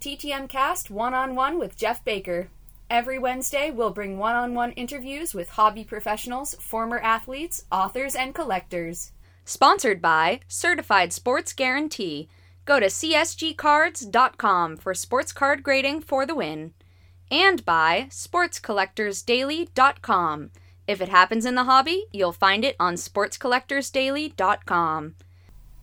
TTM Cast One on One with Jeff Baker. Every Wednesday, we'll bring one on one interviews with hobby professionals, former athletes, authors, and collectors. Sponsored by Certified Sports Guarantee. Go to csgcards.com for sports card grading for the win. And by sportscollectorsdaily.com. If it happens in the hobby, you'll find it on sportscollectorsdaily.com.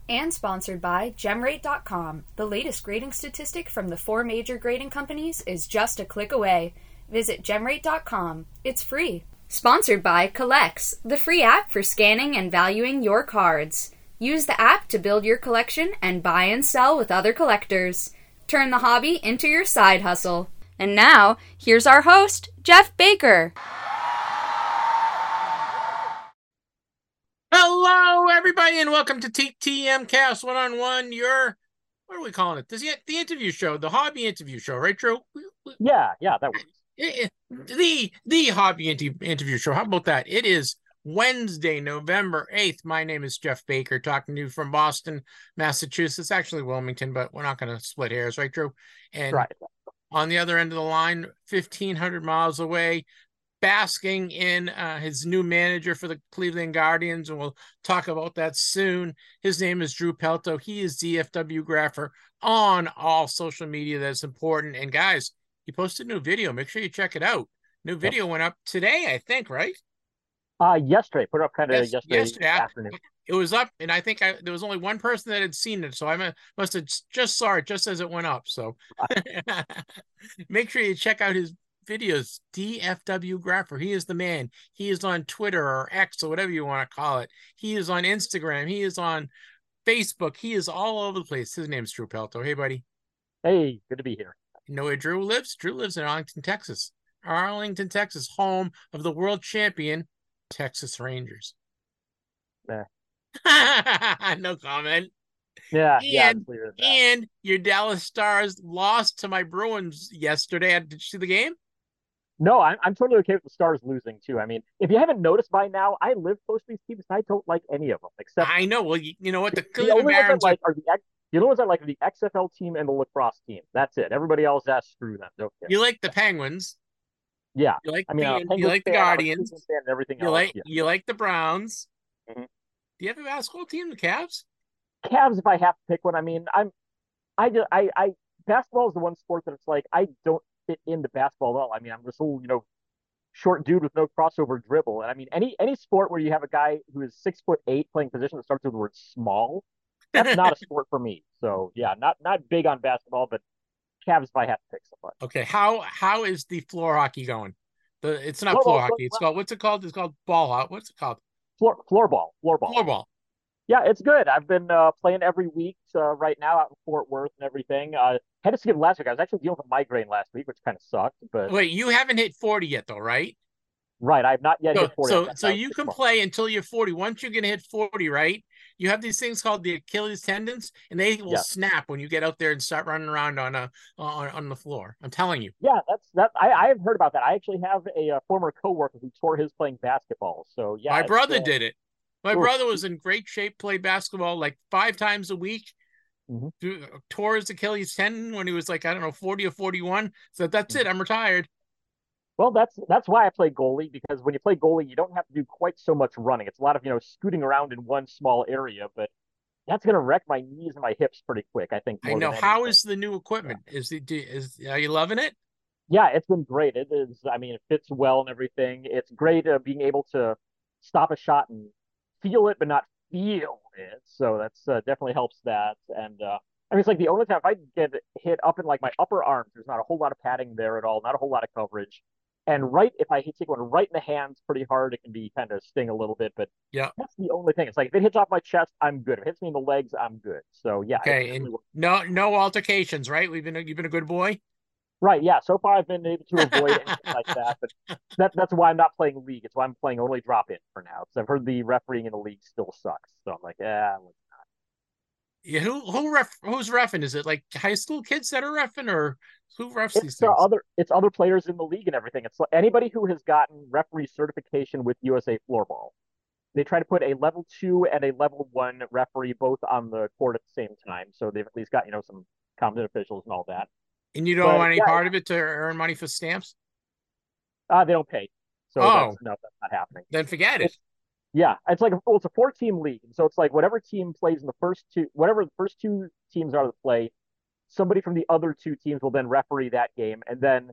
And sponsored by Gemrate.com. The latest grading statistic from the four major grading companies is just a click away. Visit Gemrate.com. It's free. Sponsored by CollX, the free app for scanning and valuing your cards. Use the app to build your collection and buy and sell with other collectors. Turn the hobby into your side hustle. And now, here's our host, Jeff Baker. Hello, everybody, and welcome to TTM Cast One on One. Your what are we calling it? This the, the interview show, the hobby interview show, right, Drew? Yeah, yeah, that works. Eh, eh, the the hobby interview show. How about that? It is Wednesday, November 8th. My name is Jeff Baker, talking to you from Boston, Massachusetts, actually Wilmington, but we're not going to split hairs, right, Drew? And right. on the other end of the line, 1,500 miles away, basking in uh, his new manager for the Cleveland Guardians, and we'll talk about that soon. His name is Drew Pelto. He is DFW Grapher on all social media that's important. And guys, he posted a new video. Make sure you check it out. New video yep. went up today, I think, right? Uh, yesterday, put up kind of yes, yesterday, yesterday afternoon. It was up, and I think I, there was only one person that had seen it, so I must have just saw it just as it went up. So make sure you check out his videos. DFW Grapher, he is the man. He is on Twitter or X or whatever you want to call it. He is on Instagram. He is on Facebook. He is all over the place. His name's Drew Pelto. Hey, buddy. Hey, good to be here. You know where Drew lives? Drew lives in Arlington, Texas. Arlington, Texas, home of the world champion Texas Rangers. Nah. no comment. Yeah, and, yeah. And your Dallas Stars lost to my Bruins yesterday. Did you see the game? No, I'm, I'm totally okay with the Stars losing too. I mean, if you haven't noticed by now, I live close to these teams and I don't like any of them except. I know. Well, you, you know what? The, the only ones I like are the the only ones I like are the XFL team and the lacrosse team. That's it. Everybody else, that's screw them. Don't care. You like the Penguins. Yeah, you like I mean, the, you like the Guardians and everything. You else. like yeah. you like the Browns. Mm-hmm. Do you have a basketball team, the Cavs? Cavs, if I have to pick one. I mean, I'm, I just, I, I, basketball is the one sport that it's like I don't fit into basketball at all. I mean, I'm this little, you know, short dude with no crossover dribble. And I mean, any any sport where you have a guy who is six foot eight playing position that starts with the word small, that's not a sport for me. So yeah, not not big on basketball, but Cavs if I have to pick someone. Okay, how how is the floor hockey going? The it's not floor, floor hockey. It's called what's it called? It's called ball. What's it called? Floor ball. Floor ball. Floor ball. Yeah, it's good. I've been uh, playing every week uh, right now out in Fort Worth and everything. Uh, had to skip last week. I was actually dealing with a migraine last week, which kind of sucked. But wait, you haven't hit forty yet, though, right? Right, I've not yet so, hit forty. So, so you can play until you're forty. Once you're gonna hit forty, right? You have these things called the Achilles tendons, and they will snap when you get out there and start running around on a on, on the floor. I'm telling you. Yeah, that's that. I I have heard about that. I actually have a, a former coworker who tore his playing basketball. So yeah, my brother uh, did it. My brother was in great shape, played basketball like five times a week. Mm-hmm. Tore his Achilles tendon when he was like I don't know forty or forty one. So that's mm-hmm. it. I'm retired. Well, that's that's why I play goalie because when you play goalie, you don't have to do quite so much running. It's a lot of you know scooting around in one small area, but that's going to wreck my knees and my hips pretty quick. I think. I know. How is the new equipment? Yeah. Is it is are you loving it? Yeah, it's been great. It is. I mean, it fits well and everything. It's great uh, being able to stop a shot and feel it, but not feel it. So that's uh, definitely helps that. And uh, I mean, it's like the only time if I get hit up in like my upper arms, there's not a whole lot of padding there at all, not a whole lot of coverage. And right, if I hit take one right in the hands pretty hard, it can be kind of sting a little bit. But yeah, that's the only thing. It's like if it hits off my chest, I'm good. If it hits me in the legs, I'm good. So yeah. Okay, and no no altercations, right? We've been you've been a good boy. Right. Yeah. So far, I've been able to avoid anything like that, but that, that's why I'm not playing league. It's why I'm playing only drop in for now. Because I've heard the refereeing in the league still sucks. So I'm like, yeah, I'm not. Yeah. Who who ref who's refing? Is it like high school kids that are refing, or who refs it's these the things? other it's other players in the league and everything. It's like anybody who has gotten referee certification with USA Floorball. They try to put a level two and a level one referee both on the court at the same time, so they've at least got you know some competent officials and all that. And you don't But, want any yeah. part of it to earn money for stamps? Uh, they don't pay, so Oh. that's, no, that's not happening. Then forget it. Yeah, it's like well, it's a four team league, so it's like whatever team plays in the first two, whatever the first two teams are to play, somebody from the other two teams will then referee that game, and then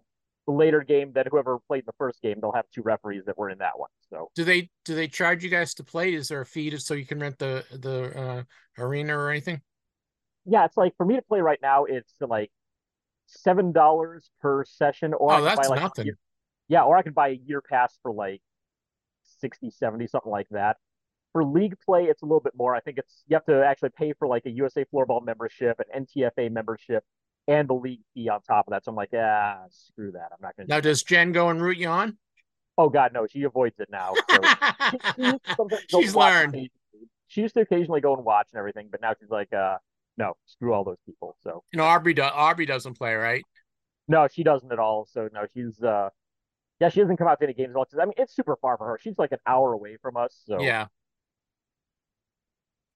the later game, that whoever played in the first game, they'll have two referees that were in that one. So Do they do they charge you guys to play? Is there a fee to, so you can rent the the uh, arena or anything? yeah, it's like for me to play right now, it's like seven dollars per session, or Oh, that's buy like nothing. year- yeah, or I could buy a year pass for like 60, 70, something like that. For league play, it's a little bit more. I think it's you have to actually pay for like a USA Floorball membership, an NTFA membership, and the league fee on top of that. So I'm like, ah, screw that. I'm not gonna. Now, does Jen go and root you on? Oh God, no, she avoids it now. So she, she used to sometimes go She's learned. She used to occasionally go and watch and everything, but now she's like, uh, no, screw all those people. So You know, Aubrey do, Aubrey doesn't play, right? no, she doesn't at all. So no, she's uh, yeah, she doesn't come out to any games at all. 'cause, I mean, it's super far for her. She's like an hour away from us. So Yeah.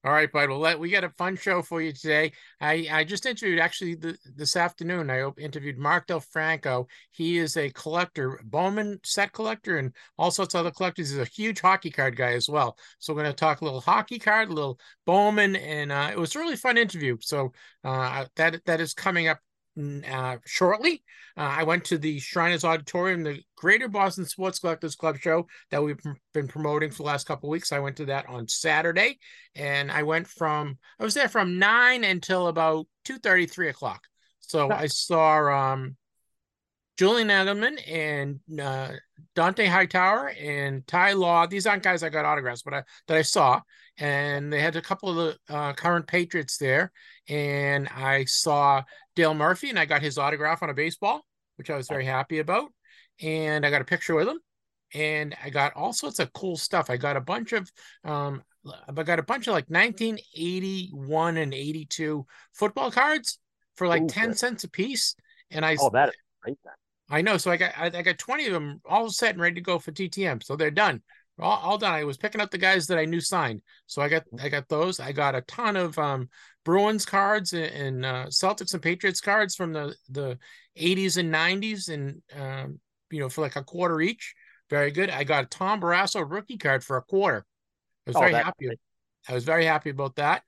All right, bud. Well, let, we got a fun show for you today. I, I just interviewed actually the, this afternoon. I interviewed Mark Del Franco. He is a collector, Bowman set collector, and all sorts of other collectors. He's a huge hockey card guy as well. So we're going to talk a little hockey card, a little Bowman, and uh, it was a really fun interview. So uh, that that is coming up uh, shortly. Uh, I went to the Shriners Auditorium, the Greater Boston Sports Collectors Club show that we've been promoting for the last couple of weeks. I went to that on Saturday, and I went from I was there from nine until about two thirty, three o'clock. So I saw um, Julian Edelman and uh, Dont'a Hightower and Ty Law. These aren't guys I got autographs, but I, that I saw. And they had a couple of the uh, current Patriots there. And I saw Dale Murphy, and I got his autograph on a baseball, which I was very happy about. And I got a picture with him. And I got all sorts of cool stuff. I got a bunch of um, I got a bunch of like 1981 and 82 football cards for like Ooh, 10 good. cents a piece. And I oh, that is great. I know. So I got I, I got 20 of them all set and ready to go for TTM. So they're done. All, all done. I was picking up the guys that I knew signed. So I got I got those. I got a ton of um Bruins cards and, and uh, Celtics and Patriots cards from the the 80s and 90s and um you know for like a quarter each. Very good. I got a Tom Barrasso rookie card for a quarter. I was Oh, very happy. I was very happy about that.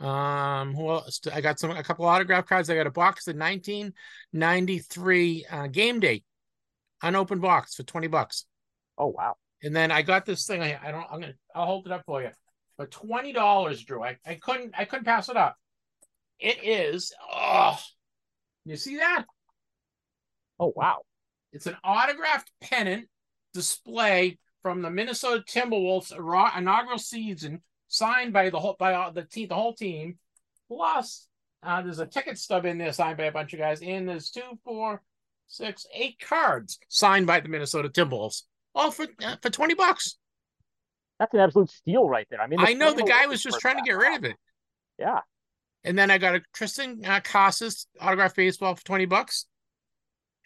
Um, who else? I got some a couple autograph cards. I got a box of 1993 uh, game day, unopened box for 20 bucks. Oh wow. And then I got this thing. I, I don't. I'm gonna. I'll hold it up for you. But twenty dollars, Drew. I, I couldn't. I couldn't pass it up. It is. Oh, you see that? Oh wow. It's an autographed pennant display from the Minnesota Timberwolves inaugural season, signed by the whole by the team, the whole team. Plus, uh, there's a ticket stub in there signed by a bunch of guys, and there's two, four, six, eight cards signed by the Minnesota Timberwolves, all for uh, for twenty bucks. That's an absolute steal right there. I mean, I know the guy was just trying to get rid of it. Yeah. And then I got a Triston uh, Casas autographed baseball for twenty bucks,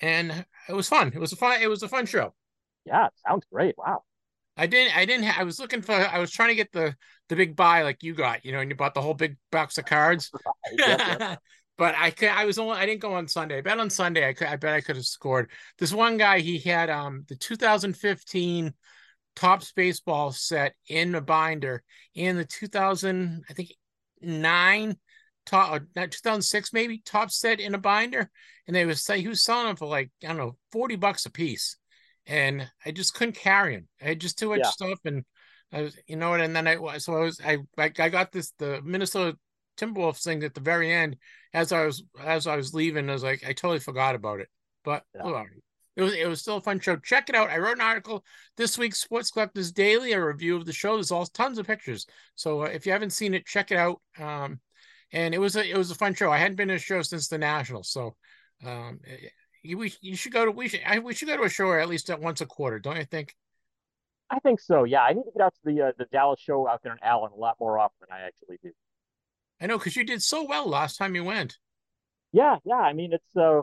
and it was fun. It was a fun. It was a fun show. Yeah. Sounds great. Wow. I didn't. I didn't. Ha- I was looking for. I was trying to get the the big buy like you got. You know, and you bought the whole big box of cards. but I could. I was only. I didn't go on Sunday. I bet on Sunday. I could. I bet I could have scored. This one guy. He had um the 2015 Topps baseball set in a binder in the 2000. I think nine. Top, 2006 maybe top set in a binder, and they was say he was selling them for like I don't know 40 bucks a piece and I just couldn't carry him. I had just too much Yeah. stuff, and I was, you know what? And then I was, so I was, I, I got this the Minnesota Timberwolves thing at the very end as I was, as I was leaving. I was like, I totally forgot about it, but Yeah. all right. it was, it was still a fun show. Check it out. I wrote an article this week, Sports Collectors Daily, a review of the show. There's all tons of pictures. So uh, if you haven't seen it, check it out. Um, and it was a, it was a fun show. I hadn't been to a show since the Nationals, so um, you we you should go to we should I, we should go to a show at least at once a quarter, don't you think? I think so. Yeah. I need to get out to the uh, the Dallas show out there in Allen a lot more often than I actually do. I know because you did so well last time you went. Yeah. Yeah. I mean, it's uh,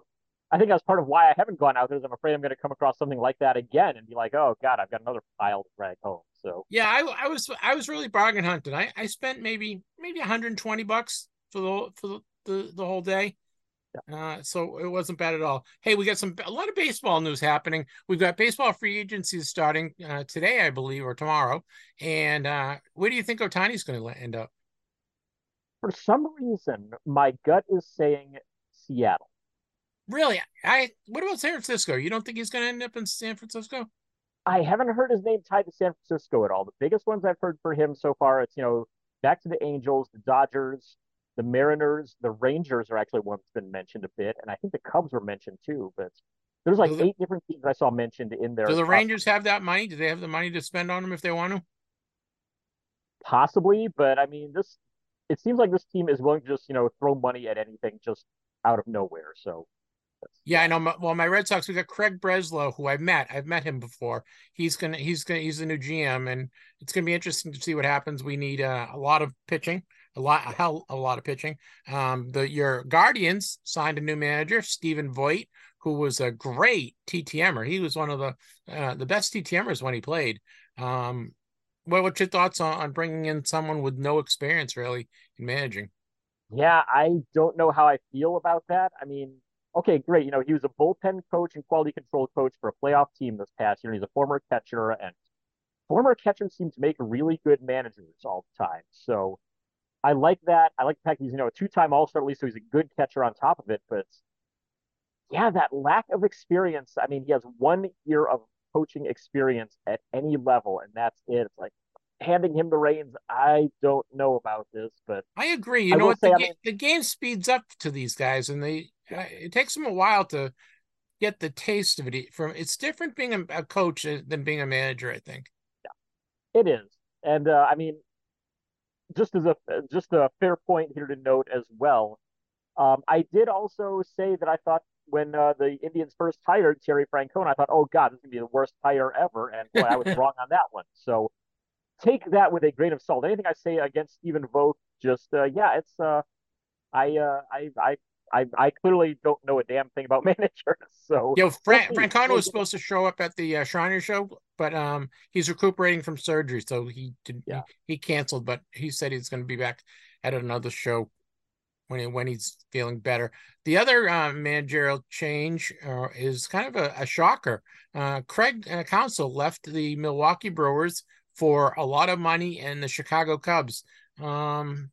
I think that's part of why I haven't gone out there. Is I'm afraid I'm going to come across something like that again and be like, oh God, I've got another pile to drag home. So Yeah, I, I was I was really bargain hunting. I, I spent maybe maybe 120 bucks for the for the, the, the whole day. Uh, so it wasn't bad at all. Hey, we got some a lot of baseball news happening. We've got baseball free agency starting uh, today, I believe, or tomorrow. And uh, where do you think Ohtani's going to end up? For some reason, my gut is saying Seattle. Really? I. What about San Francisco? You don't think he's going to end up in San Francisco? I haven't heard his name tied to San Francisco at all. The biggest ones I've heard for him so far, it's you know back to the Angels, the Dodgers, the Mariners, the Rangers are actually one that's been mentioned a bit, and I think the Cubs were mentioned too. But there's like the, eight different teams I saw mentioned in there. Do the Rangers have that money? Do they have the money to spend on them if they want to? Possibly, but I mean, this it seems like this team is willing to just you know throw money at anything just out of nowhere. So yeah, I know. Well, my Red Sox, we got Craig Breslow, who I've met. I've met him before. He's gonna, he's gonna, he's the new GM, and it's gonna be interesting to see what happens. We need uh, a lot of pitching, a lot, a hell, a lot of pitching. Um, the your Guardians signed a new manager, Stephen Vogt, who was a great TTMer. He was one of the uh, the best TTMers when he played. Um, what what's your thoughts on, on bringing in someone with no experience really in managing? Yeah, I don't know how I feel about that. I mean, okay, great. You know, he was a bullpen coach and quality control coach for a playoff team this past year. He's a former catcher, and former catchers seem to make really good managers all the time. So I like that. I like the fact he's, you know, a two time All Star at least, so he's a good catcher on top of it. But yeah, that lack of experience. I mean, he has one year of coaching experience at any level, and that's it. It's like, handing him the reins, I don't know about this, but I agree. You I know what? The, I mean, the, game speeds up to these guys, and they it takes them a while to get the taste of it. From it's different being a, a coach than being a manager. I think. Yeah, it is, and uh, I mean, just as a just a fair point here to note as well. Um, I did also say that I thought when uh, the Indians first hired Terry Francona, I thought, oh God, this is gonna be the worst hire ever, and boy, I was wrong on that one. So take that with a grain of salt. Anything I say against Stephen Vogt, just uh, yeah, it's uh, I, uh, I I I I clearly don't know a damn thing about managers. So yo, Fran- Francona was supposed to show up at the uh, Shriner show, but um, he's recuperating from surgery, so he did yeah. he, he canceled. But he said he's going to be back at another show when he, when he's feeling better. The other uh, managerial change uh, is kind of a, a shocker. Uh, Craig uh, Counsell left the Milwaukee Brewers for a lot of money and the Chicago Cubs. Um,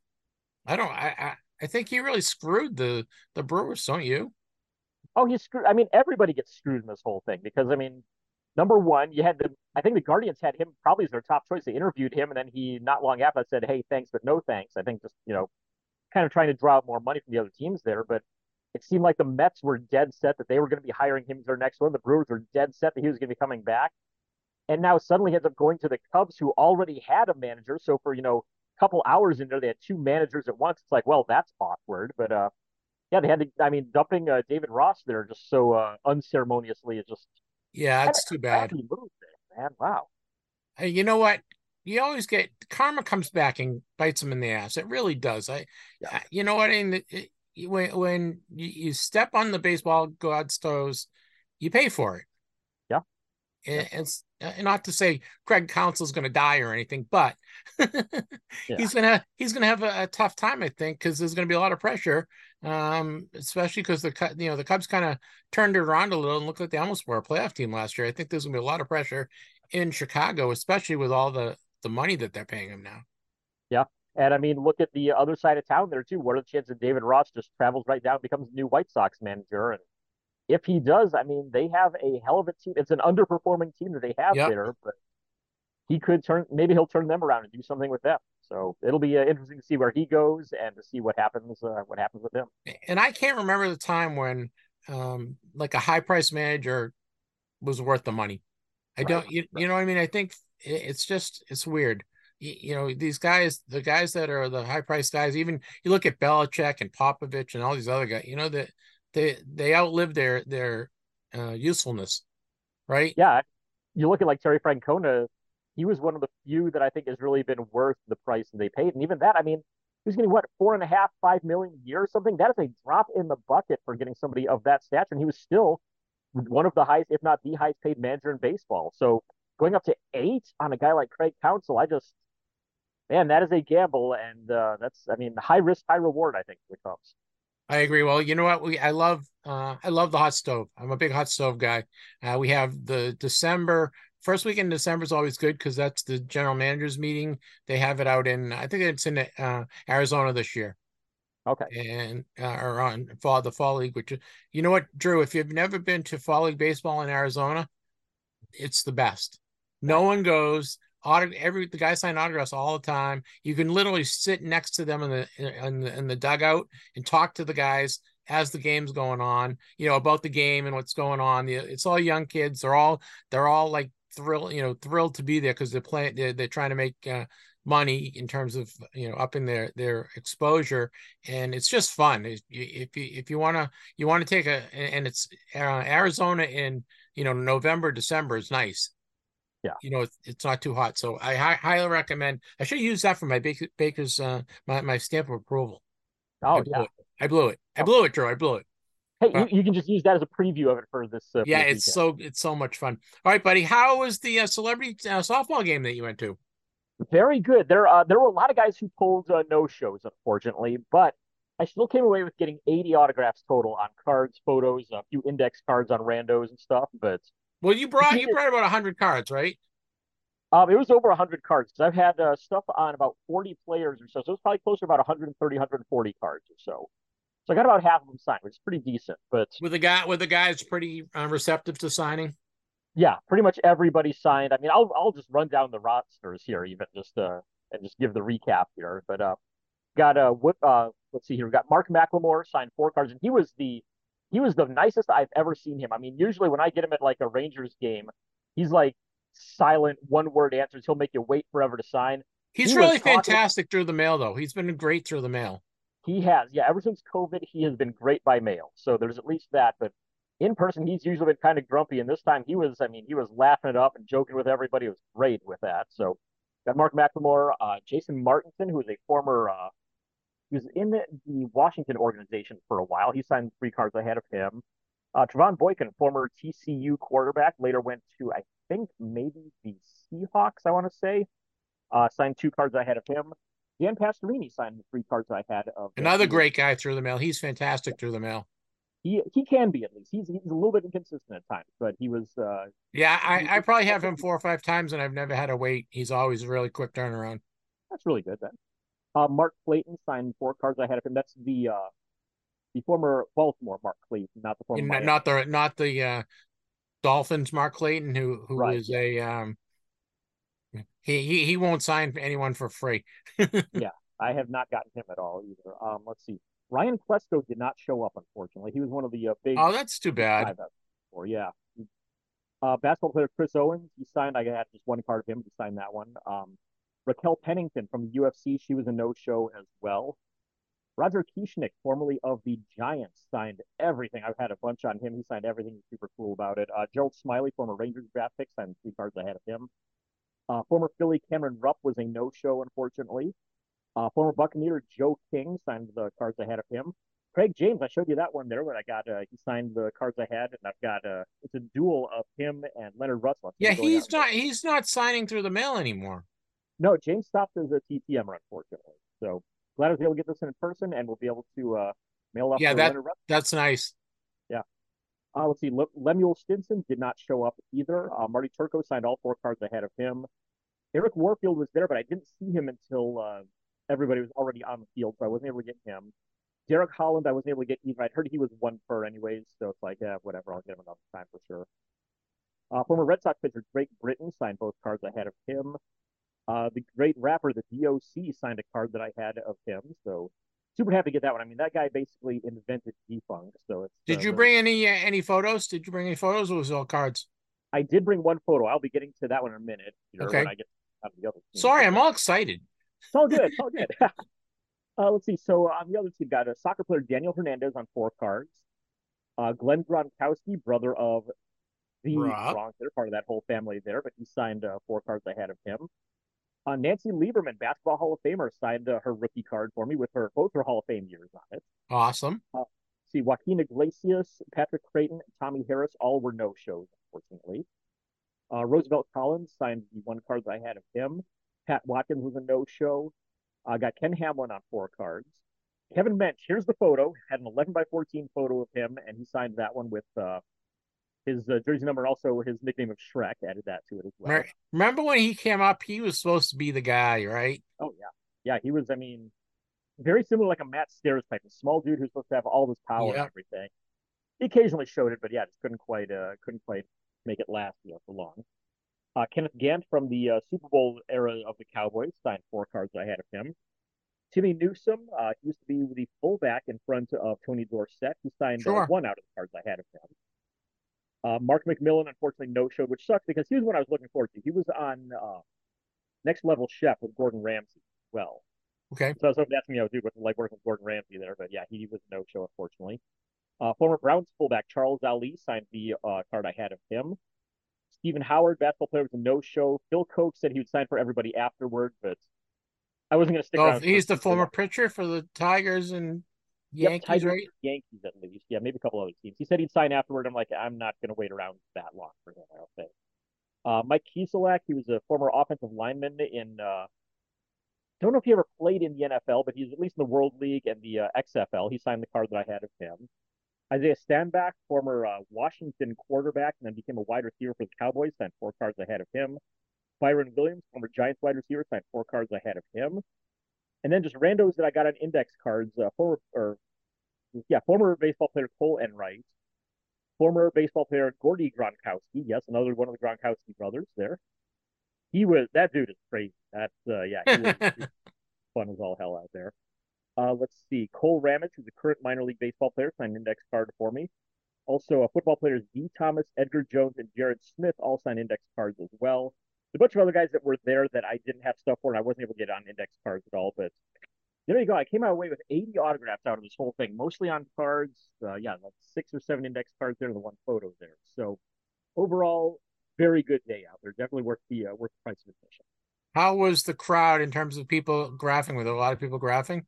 I don't. I, I I think he really screwed the the Brewers, don't you? Oh, he screwed. I mean, everybody gets screwed in this whole thing because I mean, number one, you had the. I think the Guardians had him probably as their top choice. They interviewed him, and then he not long after said, "Hey, thanks, but no thanks." I think just you know, kind of trying to draw out more money from the other teams there, but. It seemed like the Mets were dead set that they were going to be hiring him as their next one. The Brewers were dead set that he was going to be coming back and now suddenly ends up going to the Cubs, who already had a manager. So for you know a couple hours in there, they had two managers at once. It's like, well, that's awkward. But uh, yeah, they had to. I mean, dumping uh, David Ross there just so uh, unceremoniously is just yeah, it's too bad. Move there, man, wow. Hey, you know what? You always get karma comes back and bites them in the ass. It really does. I, yeah. you know what? I mean, it, when when you step on the baseball god's toes, you pay for it. Yeah, it's uh, not to say Craig Counsell's going to die or anything, but yeah. he's gonna he's gonna have a, a tough time, I think, because there's going to be a lot of pressure, um, especially because the you know the Cubs kind of turned it around a little and looked like they almost were a playoff team last year. I think there's going to be a lot of pressure in Chicago, especially with all the the money that they're paying him now. Yeah, and I mean, look at the other side of town there too. What are the chances David Ross just travels right down, becomes new White Sox manager, and if he does, I mean, they have a hell of a team. It's an underperforming team that they have yep. there, but he could turn. Maybe he'll turn them around and do something with them. So it'll be uh, interesting to see where he goes and to see what happens. Uh, what happens with him. And I can't remember the time when, um, like a high price manager was worth the money. I right. don't. You, right. you know what I mean? I think it's just it's weird. You, know these guys, the guys that are the high price guys. Even you look at Belichick and Popovich and all these other guys. You know that they they outlive their their uh, usefulness, right? Yeah, you look at like Terry Francona. He was one of the few that I think has really been worth the price that they paid, and even that, I mean, he's getting what four and a half, five million a year or something. That is a drop in the bucket for getting somebody of that stature, and he was still one of the highest, if not the highest paid manager in baseball. So going up to eight on a guy like Craig Counsell, I just man, that is a gamble, and uh, that's I mean high risk, high reward. I think for the Cubs. I agree. Well, you know what? We I love uh I love the hot stove. I'm a big hot stove guy. Uh, we have the December first week in December is always good because that's the general managers meeting. They have it out in I think it's in uh, Arizona this year. Okay. And uh, or on fall the fall league, which you know what, Drew, if you've never been to fall league baseball in Arizona, it's the best. No one goes. Auto, every the guys sign autographs all the time. You can literally sit next to them in the in the, in the dugout and talk to the guys as the game's going on. You know about the game and what's going on. It's all young kids. They're all they're all like thrilled, you know, thrilled to be there because they're playing. They're, they're trying to make uh, money in terms of you know upping their their exposure, and it's just fun. If you if you want to you want to take a and it's uh, Arizona in you know November December is nice. Yeah, you know it's, it's not too hot, so I hi- highly recommend. I should use that for my baker, baker's uh my my stamp of approval. Oh I blew yeah, it. I blew it. I blew it, Drew. I blew it. Hey, you, you, can just use that as a preview of it for this. Uh, yeah, for this it's so it's so much fun. All right, buddy. How was the uh, celebrity uh, softball game that you went to? Very good. There, uh, there were a lot of guys who pulled uh, no shows, unfortunately, but I still came away with getting 80 autographs total on cards, photos, a few index cards on randos and stuff. But well, you brought you brought about 100 cards, right? Um, it was over 100 cards. because I've had uh, stuff on about 40 players or so, so it was probably closer to about 130, 140 cards or so. So I got about half of them signed, which is pretty decent. But with the guy, with the guys pretty uh, receptive to signing. Yeah, pretty much everybody signed. I mean, I'll I'll just run down the rosters here, even just uh and just give the recap here. But uh, got a uh, whip. Uh, let's see here. We got Mark McLemore signed four cards, and he was the he was the nicest I've ever seen him. I mean, usually when I get him at like a Rangers game, he's like silent, one word answers. He'll make you wait forever to sign. He's he really fantastic through the mail, though. He's been great through the mail. He has, yeah. Ever since COVID, he has been great by mail. So there's at least that. But in person, he's usually been kind of grumpy, and this time he was. I mean, he was laughing it up and joking with everybody. It was great with that. So got Mark McLemore, uh, Jason Martinson, who is a former. Uh, he was in the, the, Washington organization for a while. He signed three cards ahead of him. Uh, Trevone Boykin, former TCU quarterback, later went to I think maybe the Seahawks. I want to say, uh, signed two cards ahead of him. Dan Pastorini signed the three cards I had of another great guy through the mail. He's fantastic through the mail. He he can be at least. He's he's a little bit inconsistent at times, but he was. uh Yeah, I I probably have him four or five times, and I've never had to wait. He's always a really quick turnaround. That's really good then. Uh, Mark Clayton signed four cards I had of him. That's the uh the former Baltimore Mark Clayton, not the former. Not, not the not the uh Dolphins Mark Clayton, who who right. is a um he, he he won't sign anyone for free. yeah, I have not gotten him at all either. Um, let's see. Ryan Klesko did not show up, unfortunately. He was one of the uh, big. Oh, that's too bad. Or yeah, uh, basketball player Chris Owens. He signed. I had just one card of him. He signed that one. Um, Raquel Pennington from the UFC. She was a no-show as well. Roger Kieschnick, formerly of the Giants, signed everything. I've had a bunch on him. He signed everything. He's super cool about it. Uh, Gerald Smiley, former Rangers draft pick, signed three cards ahead of him. Uh, former Philly Cameron Rupp was a no-show, unfortunately. Uh, former Buccaneer Joe King signed the cards I had of him. Craig James, I showed you that one there when I got. Uh, he signed the cards I had, and I've got. Uh, it's a duel of him and Leonard Russell. Yeah, he's not. He's not signing through the mail anymore. No, James stopped as a TTM, unfortunately. So glad I was able to get this in person, and we'll be able to uh, mail off. Yeah, that that's nice. Yeah. Uh, let's see. Le- Lemuel Stinson did not show up either. Uh, Marty Turco signed all four cards ahead of him. Eric Warfield was there, but I didn't see him until uh, everybody was already on the field, so I wasn't able to get him. Derek Holland, I wasn't able to get even. I'd heard he was one per anyways, so it's like, yeah, whatever, I'll get him another time for sure. Uh, former Red Sox pitcher Drake Britton signed both cards ahead of him. Uh, the great rapper, the DOC, signed a card that I had of him, so super happy to get that one. I mean, that guy basically invented defunct. So it's. Did uh, you bring any uh, any photos? Did you bring any photos, or was it all cards? I did bring one photo. I'll be getting to that one in a minute. okay. When I get out of the other team. Sorry, I'm all excited. It's all good. It's all good. uh, let's see. So on the other team, got a soccer player Daniel Hernandez on four cards. Uh, Glenn Gronkowski, brother of the Gronk, they're part of that whole family there, but he signed uh, four cards I had of him. Uh, Nancy Lieberman, Basketball Hall of Famer, signed uh, her rookie card for me with her both her Hall of Fame years on it. Awesome. Uh, see, Joaquin Iglesias, Patrick Creighton, Tommy Harris, all were no shows, unfortunately. Uh, Roosevelt Collins signed the one card that I had of him. Pat Watkins was a no show. I uh, got Ken Hamlin on four cards. Kevin Mench. Here's the photo. Had an 11 by 14 photo of him, and he signed that one with uh, his uh, jersey number, also his nickname of Shrek. Added that to it as well. Remember when he came up? He was supposed to be the guy, right? Oh yeah, yeah. He was. I mean, very similar, like a Matt Stairs type, a small dude who's supposed to have all this power and everything. He occasionally showed it, but yeah, just couldn't quite, uh, couldn't quite make it last you know, for long. Uh, Kenneth Gant from the uh, Super Bowl era of the Cowboys signed four cards I had of him. Timmy Newsome uh, used to be the fullback in front of Tony Dorsett. He signed uh, sure. one out of the cards I had of him. Uh, Mark McMillan, unfortunately, no showed, which sucks because he was one I was looking forward to. He was on uh, Next Level Chef with Gordon Ramsay as well. Okay. So I was asking, you know, dude, with like working with Gordon Ramsay there, but yeah, he was no show, unfortunately. Uh, former Browns fullback Charles Ali signed the uh, card I had of him. Stephen Howard, basketball player, was a no show. Phil Coke said he would sign for everybody afterward, but I wasn't going to stick oh, around. He's the former pitcher for the Tigers and Yankees, yep, right? Yankees at least. Yeah, maybe a couple other teams. He said he'd sign afterward. I'm like, I'm not going to wait around that long for him. I don't think. Uh, Mike Kiselak, he was a former offensive lineman in. Uh, don't know if he ever played in the NFL, but he's at least in the World League and the uh, XFL. He signed the card that I had of him. Isaiah Stanback, former uh, Washington quarterback, and then became a wide receiver for the Cowboys, signed four cards ahead of him. Byron Williams, former Giants wide receiver, signed four cards ahead of him. And then just randos that I got on index cards. Uh, former or yeah, former baseball player Cole Enright, former baseball player Gordy Gronkowski. Yes, another one of the Gronkowski brothers. There, he was that dude is crazy. That's uh, yeah, he was, fun as all hell out there. Uh, let's see. Cole Ramage, who's a current minor league baseball player, signed an index card for me. Also, uh, football players D. Thomas, Edgar Jones, and Jared Smith all signed index cards as well. A bunch of other guys that were there that I didn't have stuff for, and I wasn't able to get on index cards at all. But there you go. I came out away with 80 autographs out of this whole thing, mostly on cards. Uh, yeah, like six or seven index cards there, and the one photo there. So overall, very good day out there. Definitely worth the uh, worth the price of admission. How was the crowd in terms of people graphing? Were there a lot of people graphing?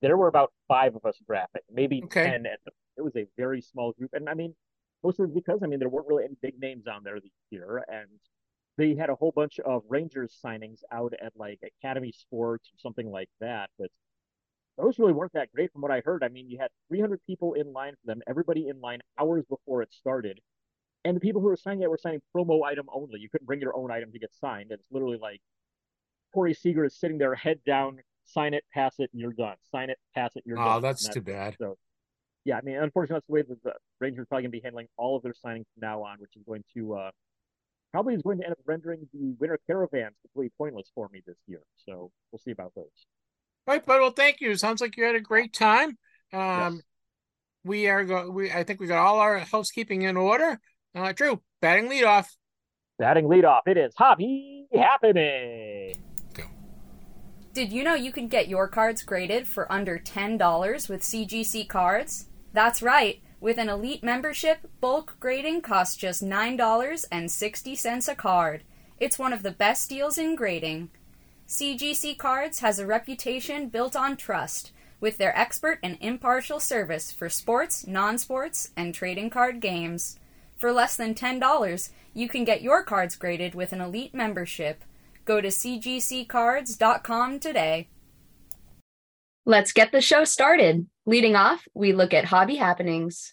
there were about five of us graphing, maybe okay. ten. At the, it was a very small group, and I mean, mostly because I mean there weren't really any big names on there this year, and they had a whole bunch of Rangers signings out at like Academy Sports or something like that. But those really weren't that great from what I heard. I mean, you had 300 people in line for them, everybody in line hours before it started. And the people who were signing it were signing promo item only. You couldn't bring your own item to get signed. It's literally like Corey Seager is sitting there, head down, sign it, pass it, and you're done. Sign it, pass it, you're oh, done. Oh, that's, that's too bad. So, yeah, I mean, unfortunately, that's the way that the Rangers are probably going to be handling all of their signings from now on, which is going to uh, probably is going to end up rendering the winter caravans completely pointless for me this year. So we'll see about those. All right, but well, thank you. Sounds like you had a great time. Um, yes. we are go. We I think we got all our housekeeping in order. Uh, Drew, batting leadoff. Batting leadoff. It is hobby happening. Did you know you can get your cards graded for under $10 with CGC cards? That's right. With an elite membership, bulk grading costs just $9.60 a card. It's one of the best deals in grading. CGC Cards has a reputation built on trust with their expert and impartial service for sports, non sports, and trading card games. For less than $10, you can get your cards graded with an elite membership. Go to cgccards.com today. Let's get the show started. Leading off, we look at hobby happenings.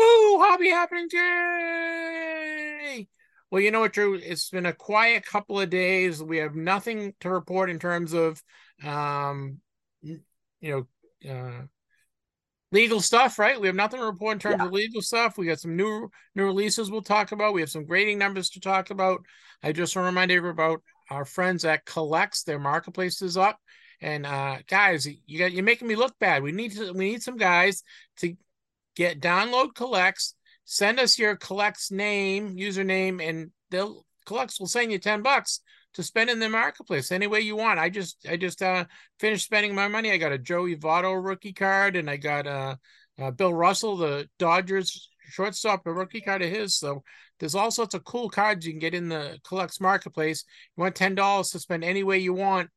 Woo! Hobby happening today. Well, you know what, Drew? It's been a quiet couple of days. We have nothing to report in terms of, um, you know, uh, legal stuff, right? We have nothing to report in terms yeah. of legal stuff. We got some new new releases we'll talk about. We have some grading numbers to talk about. I just want to remind everyone about our friends at CollX. Their marketplace is up. And uh guys, you got you're making me look bad. We need to we need some guys to get download CollX, send us your CollX name, username, and they'll CollX will send you 10 bucks to spend in the marketplace any way you want. I just I just uh finished spending my money. I got a Joey Votto rookie card, and I got uh, uh Bill Russell, the Dodgers shortstop, a rookie card of his. So there's all sorts of cool cards you can get in the CollX marketplace. You want ten dollars to spend any way you want.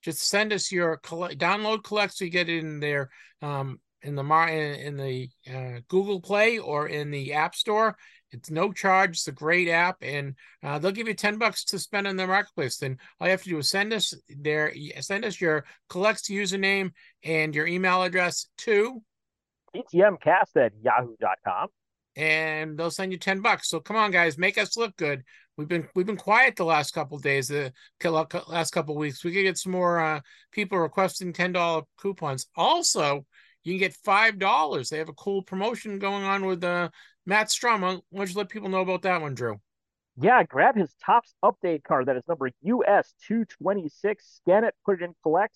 Just send us your collect, download collect so you get it in there um, in the mar in the uh, Google Play or in the App Store. It's no charge. It's a great app, and uh, they'll give you ten bucks to spend in the marketplace. Then all you have to do is send us their send us your CollX username and your email address to tmcast at yahoo.com and they'll send you 10 bucks. So come on, guys, make us look good. We've been we've been quiet the last couple days, the last couple weeks. We could get some more uh, people requesting ten dollar coupons. Also, you can get five dollars. They have a cool promotion going on with uh, Matt Strahm. Why don't you let people know about that one, Drew? Yeah, grab his Topps update card. That is number US two twenty six. Scan it, put it in CollX.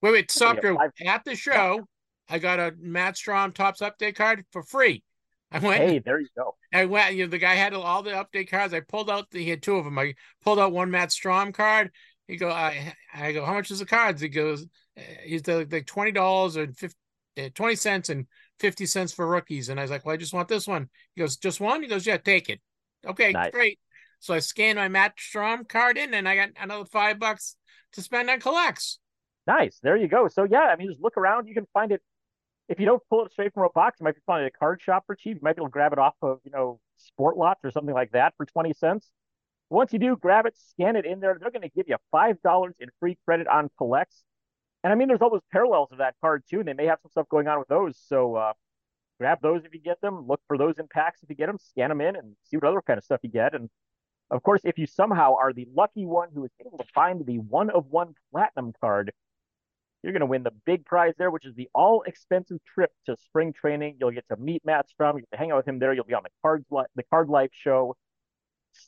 Wait, wait, stop, Drew. At the show, I got a Matt Strahm Topps update card for free. I went. Hey, there you go. I went. You know, the guy had all the update cards. I pulled out. The, he had two of them. I pulled out one Matt Strahm card. He go. I I go. How much is the cards? He goes. He's like, twenty dollars or 50, uh, Uh, 20 cents and fifty cents for rookies. And I was like, well, I just want this one. He goes, just one. He goes, yeah, take it. Okay, nice. great. So I scanned my Matt Strahm card in, and I got another five bucks to spend on CollX. Nice. There you go. So yeah, I mean, just look around. You can find it if you don't pull it straight from a box, you might be finding a card shop for cheap. You might be able to grab it off of, you know, SportLots or something like that for 20 cents. Once you do, grab it, scan it in there. They're going to give you $5 in free credit on CollX. And I mean, there's all those parallels of that card too, and they may have some stuff going on with those. So uh, grab those if you get them. Look for those in packs if you get them. Scan them in and see what other kind of stuff you get. And of course, if you somehow are the lucky one who is able to find the one of one platinum card, you're going to win the big prize there, which is the all expensive trip to spring training. You'll get to meet Matt Strahm. You get to hang out with him there. You'll be on the cards the Card Life show.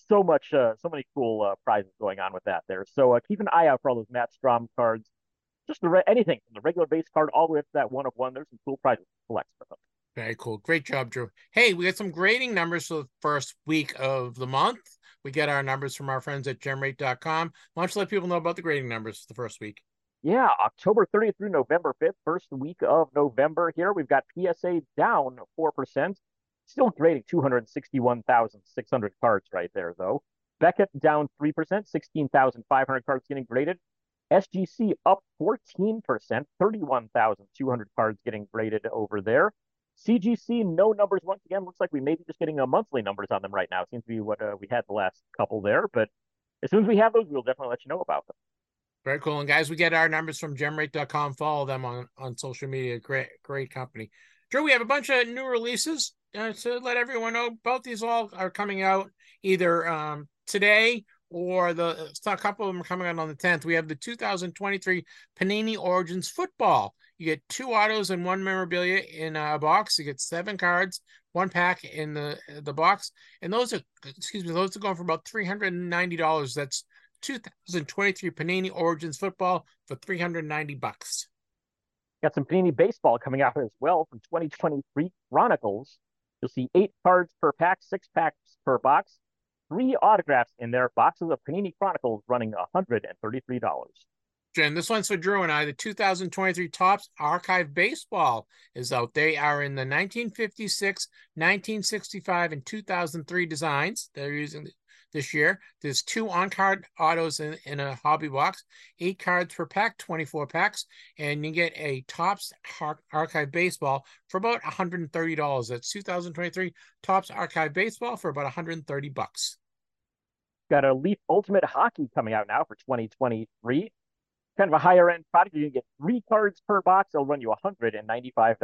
So much, uh, so many cool uh, prizes going on with that there. So uh, keep an eye out for all those Matt Strahm cards. Just the re- anything from the regular base card all the way up to that one of one. There's some cool prizes to collect for them. Very cool. Great job, Drew. Hey, we got some grading numbers for the first week of the month. We get our numbers from our friends at gemrate.com. Why don't you let people know about the grading numbers for the first week? Yeah, October 30th through November 5th, first week of November here. We've got PSA down 4%. Still grading 261,600 cards right there, though. Beckett down 3%, 16,500 cards getting graded. SGC up 14%, 31,200 cards getting graded over there. CGC, no numbers once again. Looks like we may be just getting a monthly numbers on them right now. Seems to be what uh, we had the last couple there. But as soon as we have those, we'll definitely let you know about them. Very cool. And guys, we get our numbers from gemrate.com. Follow them on, on social media. Great, great company. Drew, we have a bunch of new releases uh, to let everyone know. Both these all are coming out either um, today or the a couple of them are coming out on the 10th. We have the 2023 Panini Origins football. You get two autos and one memorabilia in a box. You get seven cards, one pack in the the box, and those are excuse me, those are going for about three hundred and ninety dollars. That's 2023 Panini Origins football for 390 bucks. Got some Panini baseball coming out as well from 2023 Chronicles. You'll see eight cards per pack, six packs per box, three autographs in their Boxes of Panini Chronicles running $133. Jen, this one's for Drew and I. The 2023 Topps Archive Baseball is out. They are in the 1956, 1965, and 2003 designs. They're using this year. There's two on card autos in, in a hobby box, eight cards per pack, 24 packs, and you get a Topps Archive Baseball for about $130. That's 2023 Topps Archive Baseball for about 130 bucks. Got a Leaf Ultimate Hockey coming out now for 2023. Kind of a higher end product. You can get three cards per box. It'll run you $195.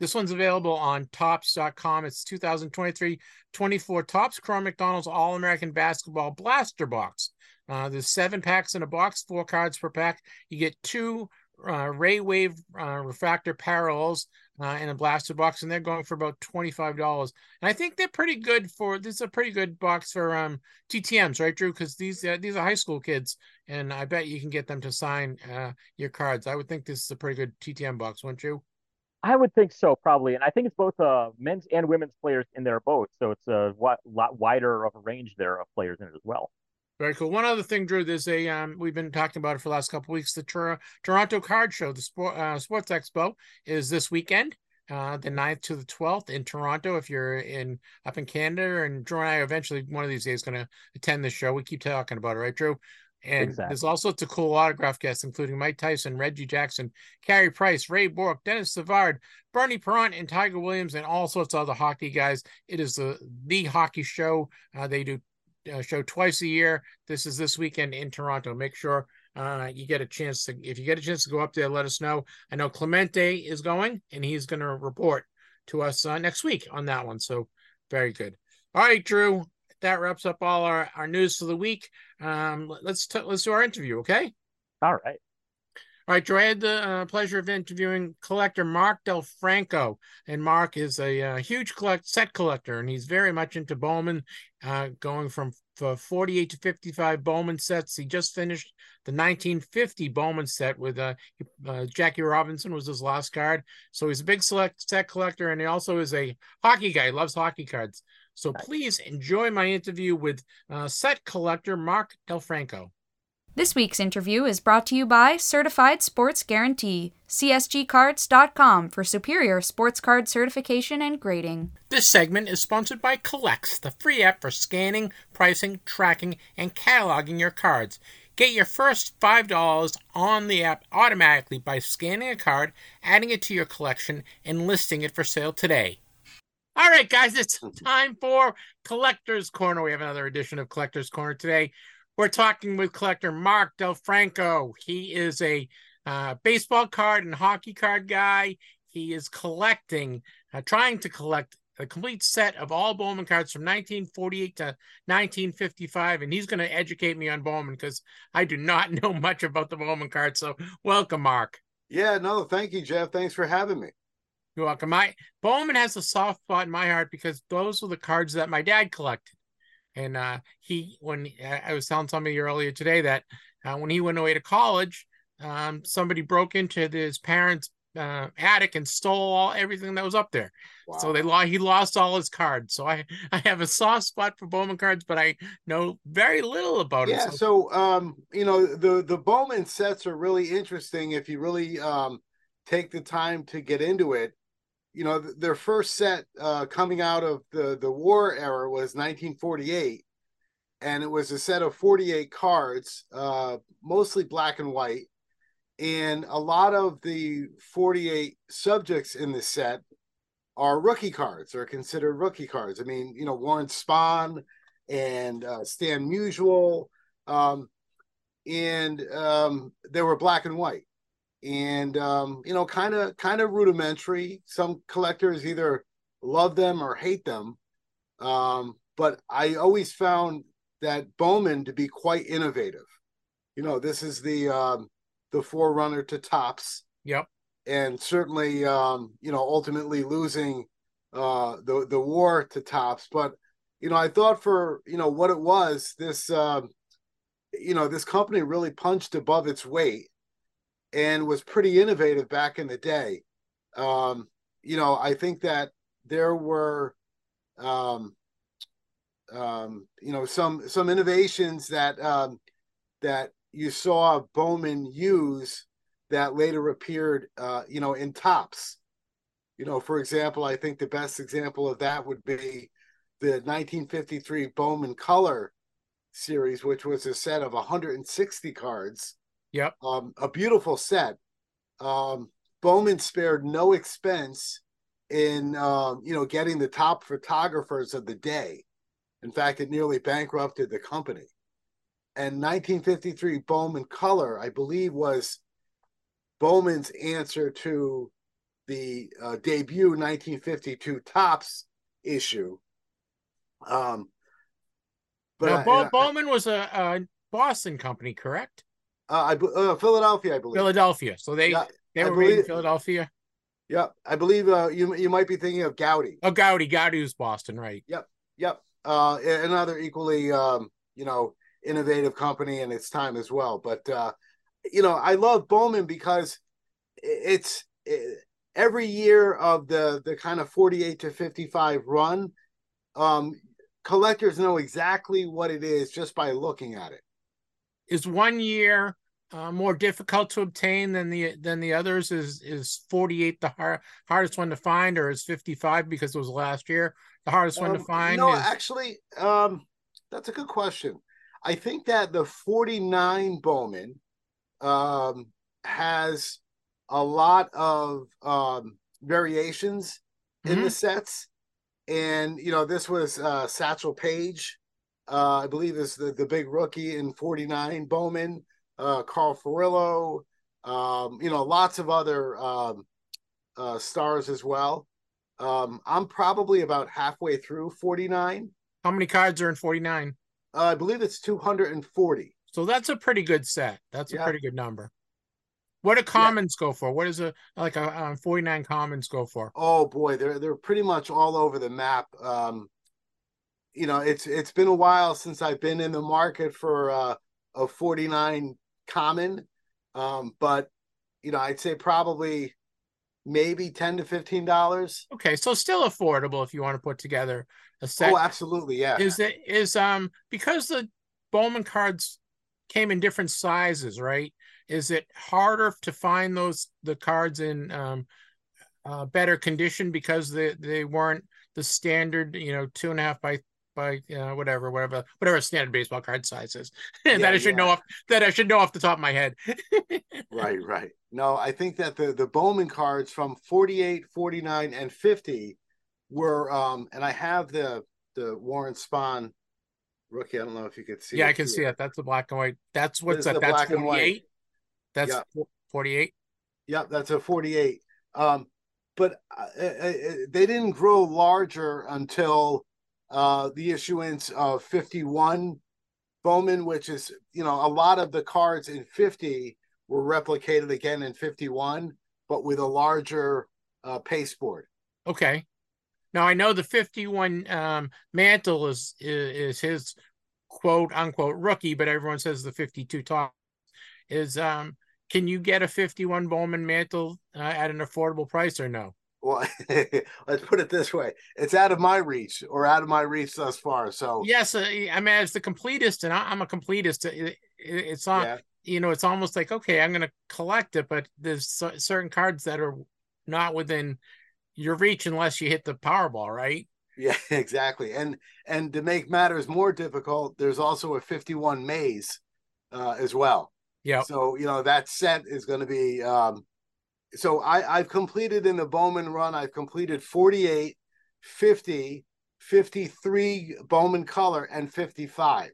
This one's available on topps.com. It's 2023 24 Topps Chrome McDonald's All American Basketball Blaster Box. Uh, there's seven packs in a box, four cards per pack. You get two uh, RayWave uh, refractor parallels uh, in a blaster box, and they're going for about $25. And I think they're pretty good for this is a pretty good box for um, TTMs, right, Drew? Because these uh, these are high school kids, and I bet you can get them to sign uh, your cards. I would think this is a pretty good TTM box, wouldn't you? I would think so, probably, and I think it's both uh, men's and women's players in there both, so it's a lot, lot wider of a range there of players in it as well. Very cool. One other thing, Drew. There's a um, we've been talking about it for the last couple weeks. The Tor- Toronto Card Show, the sport uh, Sports Expo, is this weekend, uh, the 9th to the twelfth in Toronto. If you're in up in Canada, and Drew and I are eventually one of these days going to attend the show. We keep talking about it, right, Drew? And Exactly. there's all sorts of cool autograph guests, including Mike Tyson, Reggie Jackson, Carey Price, Ray Bourque, Denis Savard, Bernie Parent, and Tiger Williams, and all sorts of other hockey guys. It is the the hockey show. Uh, they do uh, show twice a year. This is this weekend in Toronto. Make sure uh, you get a chance to. If you get a chance to go up there, let us know. I know Clemente is going, and he's going to report to us uh, next week on that one. So very good. All right, Drew. That wraps up all our, our news for the week. Um, let- let's t- let's do our interview, okay? All right. All right, Drew. I had the uh, pleasure of interviewing collector Mark Del Franco, and Mark is a uh, huge collect set collector, and he's very much into Bowman, uh, going from for 48 to 55 Bowman sets. He just finished the 1950 Bowman set with uh, uh, Jackie Robinson was his last card. So he's a big select set collector, and he also is a hockey guy. He loves hockey cards. So please enjoy my interview with uh, set collector Mark Del Franco. This week's interview is brought to you by Certified Sports Guarantee, CSGcards.com for superior sports card certification and grading. This segment is sponsored by CollX, the free app for scanning, pricing, tracking, and cataloging your cards. Get your first $5 on the app automatically by scanning a card, adding it to your collection, and listing it for sale today. All right, guys, it's time for Collector's Corner. We have another edition of Collector's Corner today. We're talking with collector Mark Del Franco. He is a uh, baseball card and hockey card guy. He is collecting, uh, trying to collect a complete set of all Bowman cards from 1948 to 1955, and he's going to educate me on Bowman because I do not know much about the Bowman cards. So, welcome, Mark. Yeah, no, thank you, Jeff. Thanks for having me. You're welcome. My Bowman has a soft spot in my heart because those were the cards that my dad collected. And uh, he, when I was telling somebody earlier today that uh, when he went away to college, um, somebody broke into his parents' uh, attic and stole all everything that was up there. So they lost. He lost all his cards. So I, I have a soft spot for Bowman cards, but I know very little about it. yeah, so um, you know, the the Bowman sets are really interesting if you really um take the time to get into it. You know, th- their first set uh coming out of the the war era was 1948 and it was a set of 48 cards, uh mostly black and white. And a lot of the 48 subjects in the set are rookie cards or considered rookie cards. I mean, you know, Warren Spahn and uh, Stan Musial, um, and um, they were black and white, and um, you know, kind of kind of rudimentary. Some collectors either love them or hate them, um, but I always found that Bowman to be quite innovative. You know, this is the um, the forerunner to Topps Yep. and certainly um, you know ultimately losing uh, the the war to Topps. But you know, I thought for you know what it was, this um, you know this company really punched above its weight and was pretty innovative back in the day. Um, you know, I think that there were um, um, you know some some innovations that um, that you saw Bowman use that later appeared, uh, you know, in Topps. You know, for example, I think the best example of that would be the 1953 Bowman Color series, which was a set of 160 cards. Yep. Um, a beautiful set. Um, Bowman spared no expense in, um, you know, getting the top photographers of the day. In fact, it nearly bankrupted the company. And 1953 Bowman Color, I believe, was Bowman's answer to the uh, debut 1952 Topps issue. Um, but now, I- Bo- I- Bowman was a, a Boston company, correct? Uh, I, uh, Philadelphia, I believe. Philadelphia. So they Yeah, they were made in Philadelphia. Yeah, I believe uh, you you might be thinking of Goudey. Oh, Goudey. Goudey was Boston, right? Yep, yep, uh, another equally um, you know innovative company in its time as well. But uh, you know, I love Bowman because it's it, every year of the the kind of forty eight to fifty five run. Um, collectors know exactly what it is just by looking at it. Is one year uh, more difficult to obtain than the than the others? Is is 48 the hard, hardest one to find, or is 55 because it was last year the hardest one to Um, find? No, is, actually, um, that's a good question. I think that the 49 Bowman um, has a lot of um, variations in the sets. And, you know, this was uh, Satchel Paige, uh, I believe is the, the big rookie in 49 Bowman, uh, Carl Furillo, um, you know, lots of other um, uh, stars as well. Um, I'm probably about halfway through 49. How many cards are in 49? Uh, I believe it's 240. So that's a pretty good set. That's a pretty good number. What do commons go for? What is a like a um, 49 commons go for? Oh boy, they're they're pretty much all over the map. Um, you know, it's it's been a while since I've been in the market for uh, a 49 common, um, but you know, I'd say probably maybe 10 to 15 dollars. Okay, so still affordable if you want to put together a set. Oh, absolutely, yeah. is it is um because the Bowman cards came in different sizes, right? Is it harder to find those the cards in um uh, better condition because they they weren't the standard, you know, two and a half by by uh, whatever whatever whatever standard baseball card size is that I should yeah. know off that I should know off the top of my head. right, right. No, I think that the the Bowman cards from 48, 49, and 50 were um and I have the the Warren Spahn rookie. I don't know if you could see yeah, I can see it. That's the black and white. That's what's that? That's black and white. 48. That's Yeah. 48. Yep, that's a 48. Um, but uh, uh, uh, they didn't grow larger until uh, the issuance of 51 Bowman, which is, you know, a lot of the cards in 50 were replicated again in 51, but with a larger uh, pasteboard. Okay. Now I know the 51 um Mantle is, is is his quote unquote rookie, but everyone says the 52 top is um can you get a 51 Bowman Mantle uh, at an affordable price or no? Well, let's put it this way it's out of my reach or out of my reach thus far. So, Yes, uh, I mean as the completist and I, I'm a completist it, it's not yeah. you know it's almost like okay I'm going to collect it but there's certain cards that are not within your reach unless you hit the Powerball, right? Yeah, exactly. And and to make matters more difficult, there's also a 51 Mays uh, as well. Yeah. So you know that set is going to be. Um, so I I've completed in the Bowman run. I've completed 48, 50, 53 Bowman color, and 55.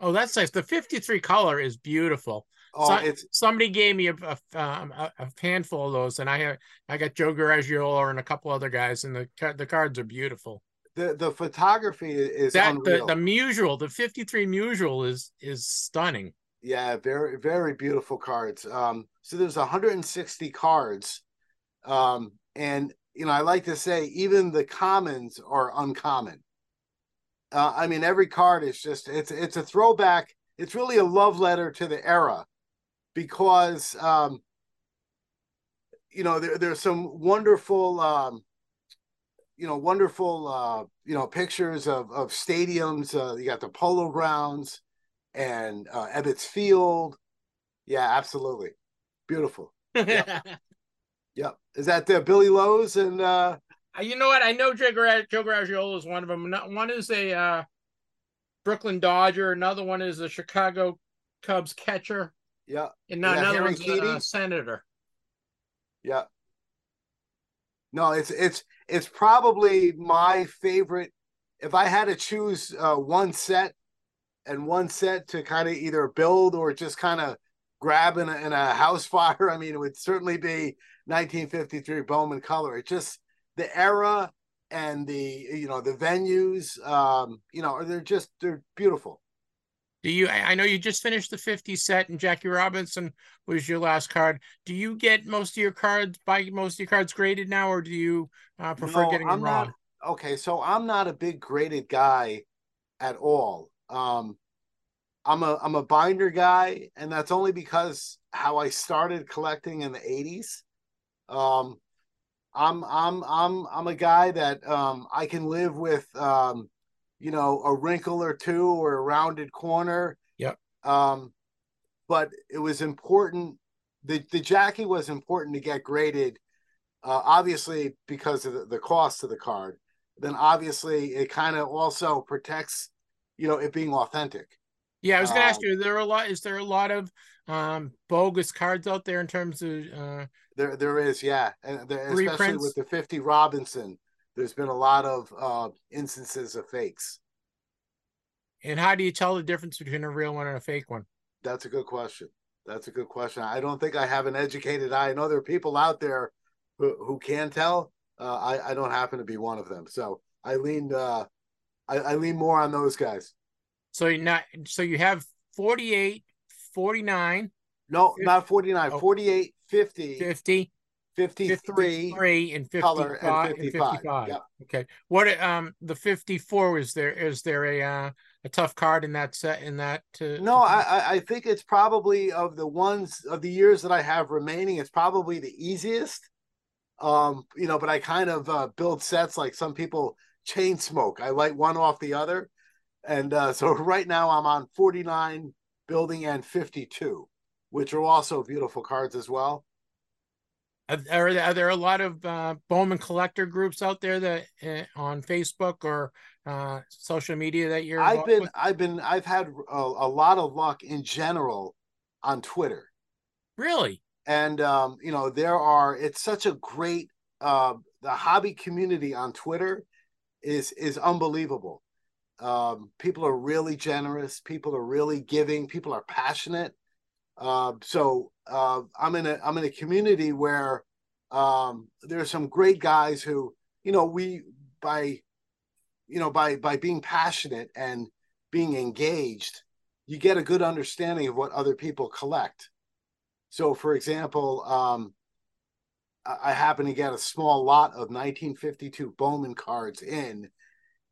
Oh, that's nice. The 53 color is beautiful. Oh, So- it's somebody gave me a a, um, a handful of those, and I have I got Joe Garagiola and a couple other guys, and the the cards are beautiful. the the photography is That the unreal. the mutual, the fifty three mutual is is stunning. Yeah, very very beautiful cards. Um, so there's 160 cards, um, and you know I like to say even the commons are uncommon. Uh, I mean every card is just it's it's a throwback. It's really a love letter to the era, because um, you know there there's some wonderful um, you know wonderful uh, you know pictures of of stadiums. Uh, you got the Polo Grounds and uh, Ebbets Field. Yeah, absolutely. Beautiful. Yep. Is that uh, Billy Loes and uh you know what? I know Joe, Joe Garagiola is one of them. One is a uh, Brooklyn Dodger. Another one is a Chicago Cubs catcher, yeah, and Is another Harry one's a, Keating? senator. yeah. No, it's it's it's probably my favorite. If I had to choose uh, one set and one set to kind of either build or just kind of grab in a, in a house fire, I mean, it would certainly be 1953 Bowman color. It just the era and the you know the venues, um, you know, they're just they're beautiful. Do you? I know you just finished the 50 set, and Jackie Robinson was your last card. Do you get most of your cards by most of your cards graded now, or do you uh, prefer No, getting I'm them not- okay, so I'm not a big graded guy at all. Um, I'm a I'm a binder guy, and that's only because how I started collecting in the '80s. Um, I'm I'm I'm I'm a guy that um I can live with um you know, a wrinkle or two or a rounded corner. Yep. Um, but it was important. The the Jackie was important to get graded, uh, obviously because of the, the cost of the card. Then obviously it kind of also protects, you know, it being authentic. Yeah, I was going to ask Um, you: is there a lot? Is there a lot of um, bogus cards out there in terms of? Uh, There, there is, yeah, and there, especially with the fifty Robinson, there's been a lot of uh, instances of fakes. and how do you tell the difference between a real one and a fake one? That's a good question. That's a good question. I don't think I have an educated eye. I know there are people out there who, who can tell. Uh, I, I don't happen to be one of them. So I lean uh, I, I lean more on those guys. So you not so you have 48, 49, No, Fif- not 49, oh. 48, 50, 50, 53. 53 and 55 color and 55. 55. Yep. Okay. What um the 54 is there is there a uh, a tough card in that set in that to No, I, I- I think it's probably of the ones of the years that I have remaining, it's probably the easiest. Um, you know, but I kind of uh, build sets like some people chain smoke. I light one off the other. And uh, so right now I'm on 49 building and 52, which are also beautiful cards as well. Are, are there, are a lot of uh, Bowman collector groups out there that uh, on Facebook or uh, social media that you're? I've been, with? I've been, I've had a, a lot of luck in general on Twitter. really. and um, you know there are it's such a great uh, the hobby community on twitter is is unbelievable. Um, people are really generous. People are really giving. People are passionate. Uh, so uh, i'm in a i'm in a community where um, there's some great guys who you know we by you know by by being passionate and being engaged you get a good understanding of what other people collect. So, for example, um, I happen to get a small lot of 1952 Bowman cards in,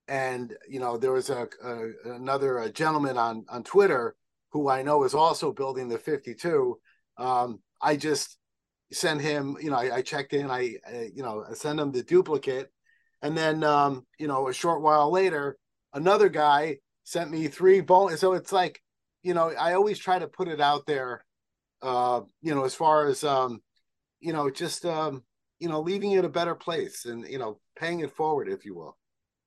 and you know there was a, a another a gentleman on on Twitter who I know is also building the 52. Um, I just sent him, you know, I, I checked in, I, I you know I sent him the duplicate, and then um, you know a short while later, another guy sent me three Bowman. So it's like, you know, I always try to put it out there uh, you know, as far as um, you know, just um, you know, leaving it a better place and you know, paying it forward, if you will.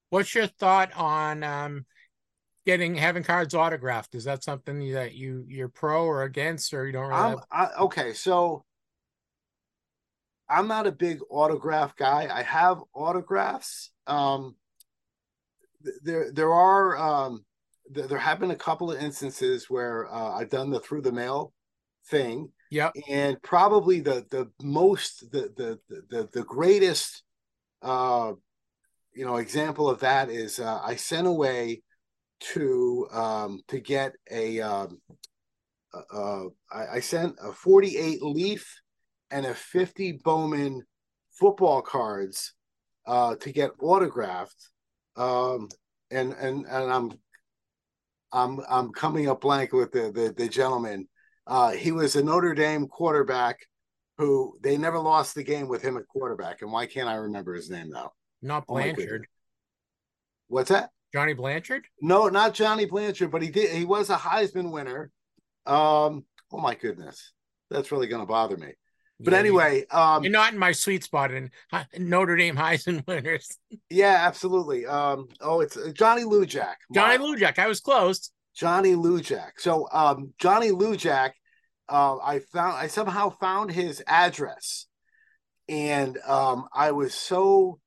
What's your thought on um, getting having cards autographed? Is that something that you you're pro or against, or you don't really? I'm have- I, okay, so I'm not a big autograph guy. I have autographs. Um, there there are um, th- there have been a couple of instances where uh, I've done the through the mail thing, Yep. and probably the the most the the the the greatest uh you know example of that is uh, I sent away to um to get a um uh I, I sent a 48 leaf and a 50 Bowman football cards uh to get autographed um and and and I'm I'm I'm coming up blank with the the, the gentleman uh, he was a Notre Dame quarterback who they never lost the game with him at quarterback. And why can't I remember his name now? Not Oh Blanchard. goodness. What's that? Johnny Blanchard. No, not Johnny Blanchard, but he did. He was a Heisman winner. Um, oh my goodness, that's really going to bother me. But Yeah, anyway, um, you're not in my sweet spot in Notre Dame Heisman winners. yeah, absolutely. Um, oh, it's uh, Johnny Lujack. Johnny. Lujack. I was close. Johnny Lujack. So um, Johnny Lujack, uh, I found I somehow found his address, and um, I was so,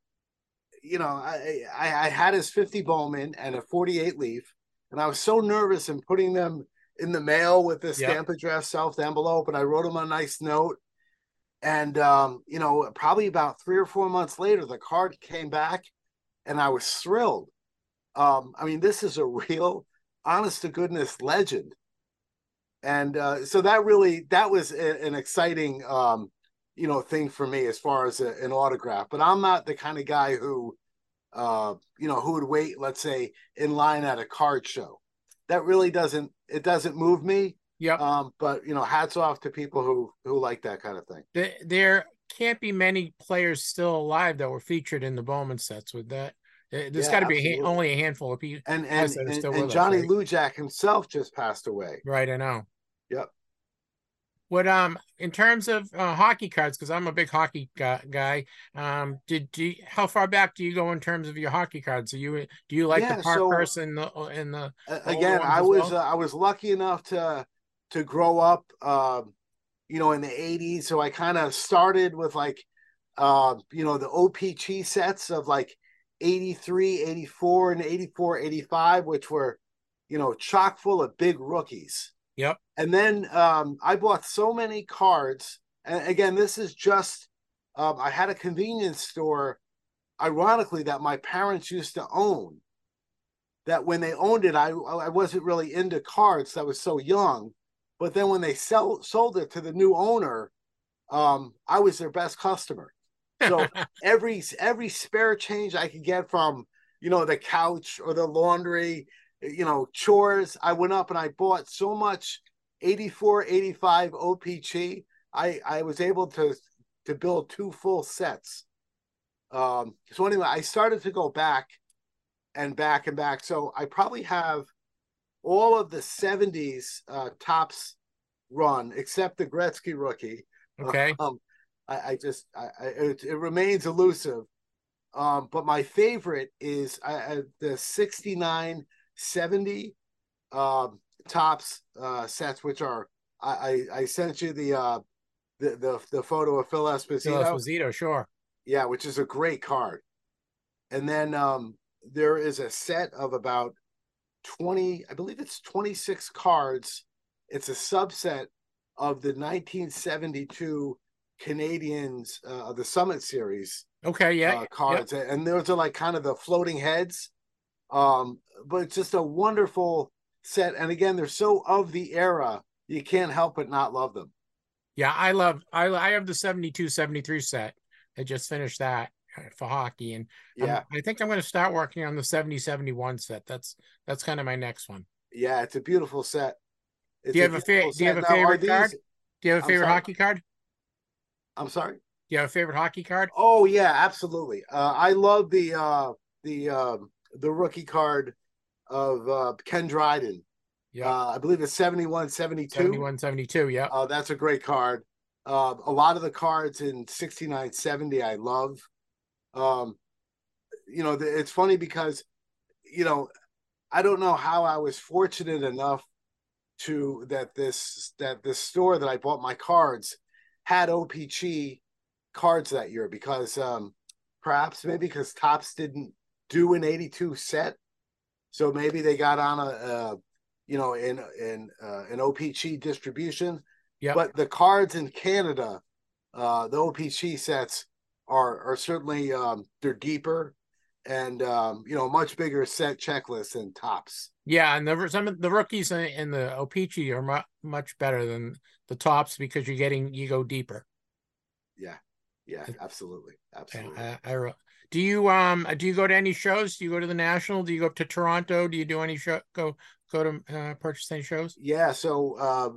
you know, I, I I had his fifty Bowman and a forty eight leaf, and I was so nervous in putting them in the mail with the Yep. stamp address self envelope, and I wrote him a nice note. And um, you know, probably about three or four months later, the card came back, and I was thrilled. Um, I mean, this is a real honest to goodness legend. And uh, so that really that was a, an exciting um, you know thing for me as far as a, an autograph. But i'm not the kind of guy who uh, you know who would wait let's say in line at a card show. That really doesn't it doesn't move me. Yeah. um, but you know hats off to people who who like that kind of thing. There can't be many players still alive that were featured in the Bowman sets. Would that There's Yeah, got to be a, only a handful of people. And and are and, and us, Johnny right? Lujack himself just passed away. Right, I know. Yep. What um in terms of uh, hockey cards because I'm a big hockey guy, um did do you, how far back do you go in terms of your hockey cards? Do you do you like Yeah, the part so- person the in the A- older again, I was well? uh, I was lucky enough to to grow up, um, you know, in the '80s. So I kind of started with like, uh, you know, the O-Pee-Chee sets of like 83, 84, and 84, 85, which were, you know, chock full of big rookies. Yep. And then um, I bought so many cards. And again, this is just, um, I had a convenience store, ironically, that my parents used to own. That when they owned it, I I wasn't really into cards. I was so young, but then when they sell sold it to the new owner, um, I was their best customer. So every every spare change I could get from you know the couch or the laundry, you know chores, I went up and I bought so much 84, 85 O-Pee-Chee. I I was able to to build two full sets. Um, so anyway, I started to go back and back and back. So I probably have all of the 70s uh, Topps run except the Gretzky rookie. okay. Um, I, I just I, I it, it remains elusive. Um, but my favorite is I, I, the 69 70 um Topps uh sets, which are I, I I sent you the uh the the, the photo of Phil Phil Esposito. Esposito, sure. Yeah, which is a great card. And then um there is a set of about 20, I believe it's 26 cards. It's a subset of the 1972 Canadians uh, of the Summit series Okay, yeah. uh, cards. And those are like kind of the floating heads. Um, but it's just a wonderful set. And again, they're so of the era, you can't help but not love them. Yeah, I love I I have the 72 73 set. I just finished that uh, for hockey and I'm- Yeah. I think I'm going to start working on the 70 71 set. That's that's kind of my next one. Yeah, it's a beautiful set. It's Do you have a fa- do you have a Now, favorite card? Do you have a favorite hockey card? I'm sorry. Do you have a favorite hockey card? Oh yeah, absolutely. Uh, I love the uh, the um, the rookie card of uh, Ken Dryden. Yeah. Uh, I believe it's 71, 72. 71 72, yeah. Uh, that's a great card. Uh, a lot of the cards in 69, 70 I love. Um, you know, the, it's funny because, you know, I don't know how I was fortunate enough to that this that this store that I bought my cards had O-Pee-Chee cards that year because um perhaps maybe because Topps didn't do an 82 set. So maybe they got on a, uh you know in in uh, an O-Pee-Chee distribution. Yeah. But the cards in Canada, uh the O-Pee-Chee sets are are certainly um they're deeper and um you know much bigger set checklist than Topps. Yeah, and the some of the rookies in, in the O-Pee-Chee are mu- much better than the Topps because you're getting you go deeper. Yeah. Yeah, Absolutely. I, I re- do you um do you go to any shows? Do you go to the national? Do you go up to Toronto? Do you do any show go go to uh, purchase any shows? Yeah, so uh,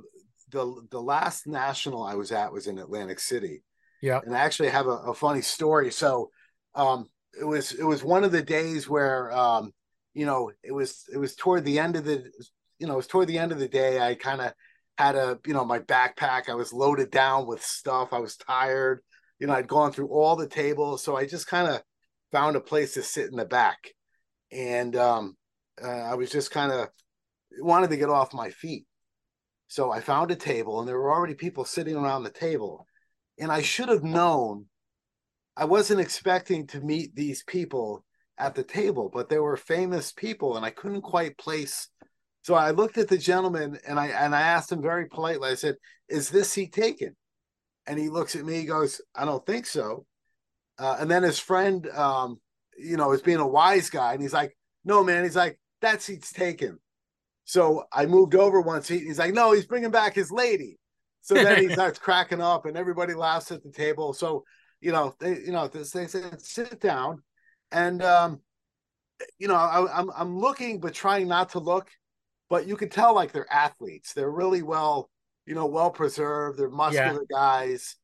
the the last national I was at was in Atlantic City. Yeah. and I actually have a, a funny story. So, um, it was it was one of the days where um, you know, it was it was toward the end of the you know, it was toward the end of the day. I kind of had a you know my backpack. I was loaded down with stuff. I was tired. You know, I'd gone through all the tables, so I just kind of found a place to sit in the back, and um, uh, I was just kind of wanted to get off my feet. So I found a table, and there were already people sitting around the table. And I should have known. I wasn't expecting to meet these people at the table, but they were famous people, and I couldn't quite place. So I looked at the gentleman, and I and I asked him very politely. I said, "Is this seat taken?" And he looks at me. He goes, "I don't think so." Uh, and then his friend, um, you know, is being a wise guy, and he's like, "No, man." He's like, "That seat's taken." So I moved over one seat. He's like, no, he's bringing back his lady. So then he starts cracking up, and everybody laughs at the table. So you know, they you know they said sit down, and um, you know I, I'm I'm looking but trying not to look, but you can tell like they're athletes. They're really well you know well preserved. They're muscular guys.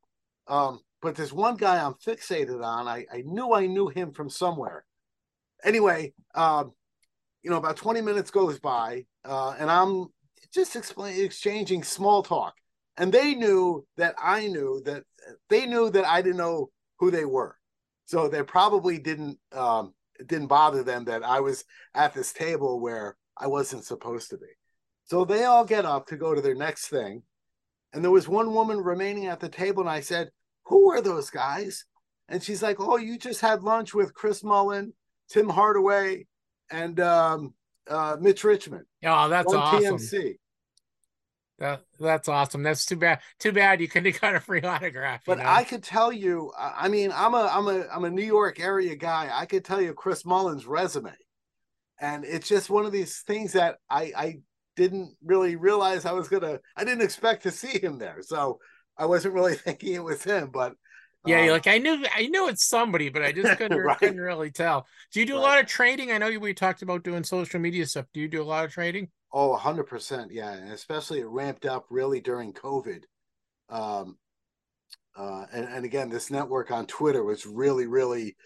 Um, but there's one guy I'm fixated on. I I knew I knew him from somewhere, anyway, um, you know, about 20 minutes goes by, uh, and I'm just explain, exchanging small talk. And they knew that I knew that they knew that I didn't know who they were. So they probably didn't um, it didn't bother them that I was at this table where I wasn't supposed to be. So they all get up to go to their next thing. And there was one woman remaining at the table, and I said, Who are those guys? And she's like, Oh, you just had lunch with Chris Mullin, Tim Hardaway, and um, uh, Mitch Richmond. Oh, that's awesome. TMC. That, that's awesome. That's too bad. Too bad you couldn't have got a free autograph. But know? I could tell you, I I mean, I'm a I'm a I'm a New York area guy. I could tell you Chris Mullin's resume. And it's just one of these things that I I didn't really realize I was gonna I didn't expect to see him there. So I wasn't really thinking it was him, but yeah, um, you're like I knew I knew it's somebody, but I just couldn't, Right. couldn't really tell. Do you do a lot of trading? I know you we talked about doing social media stuff. Do you do a lot of trading? Oh, 100%. Yeah. And especially it ramped up really during COVID. Um, uh, and, and again, this network on Twitter was really, really,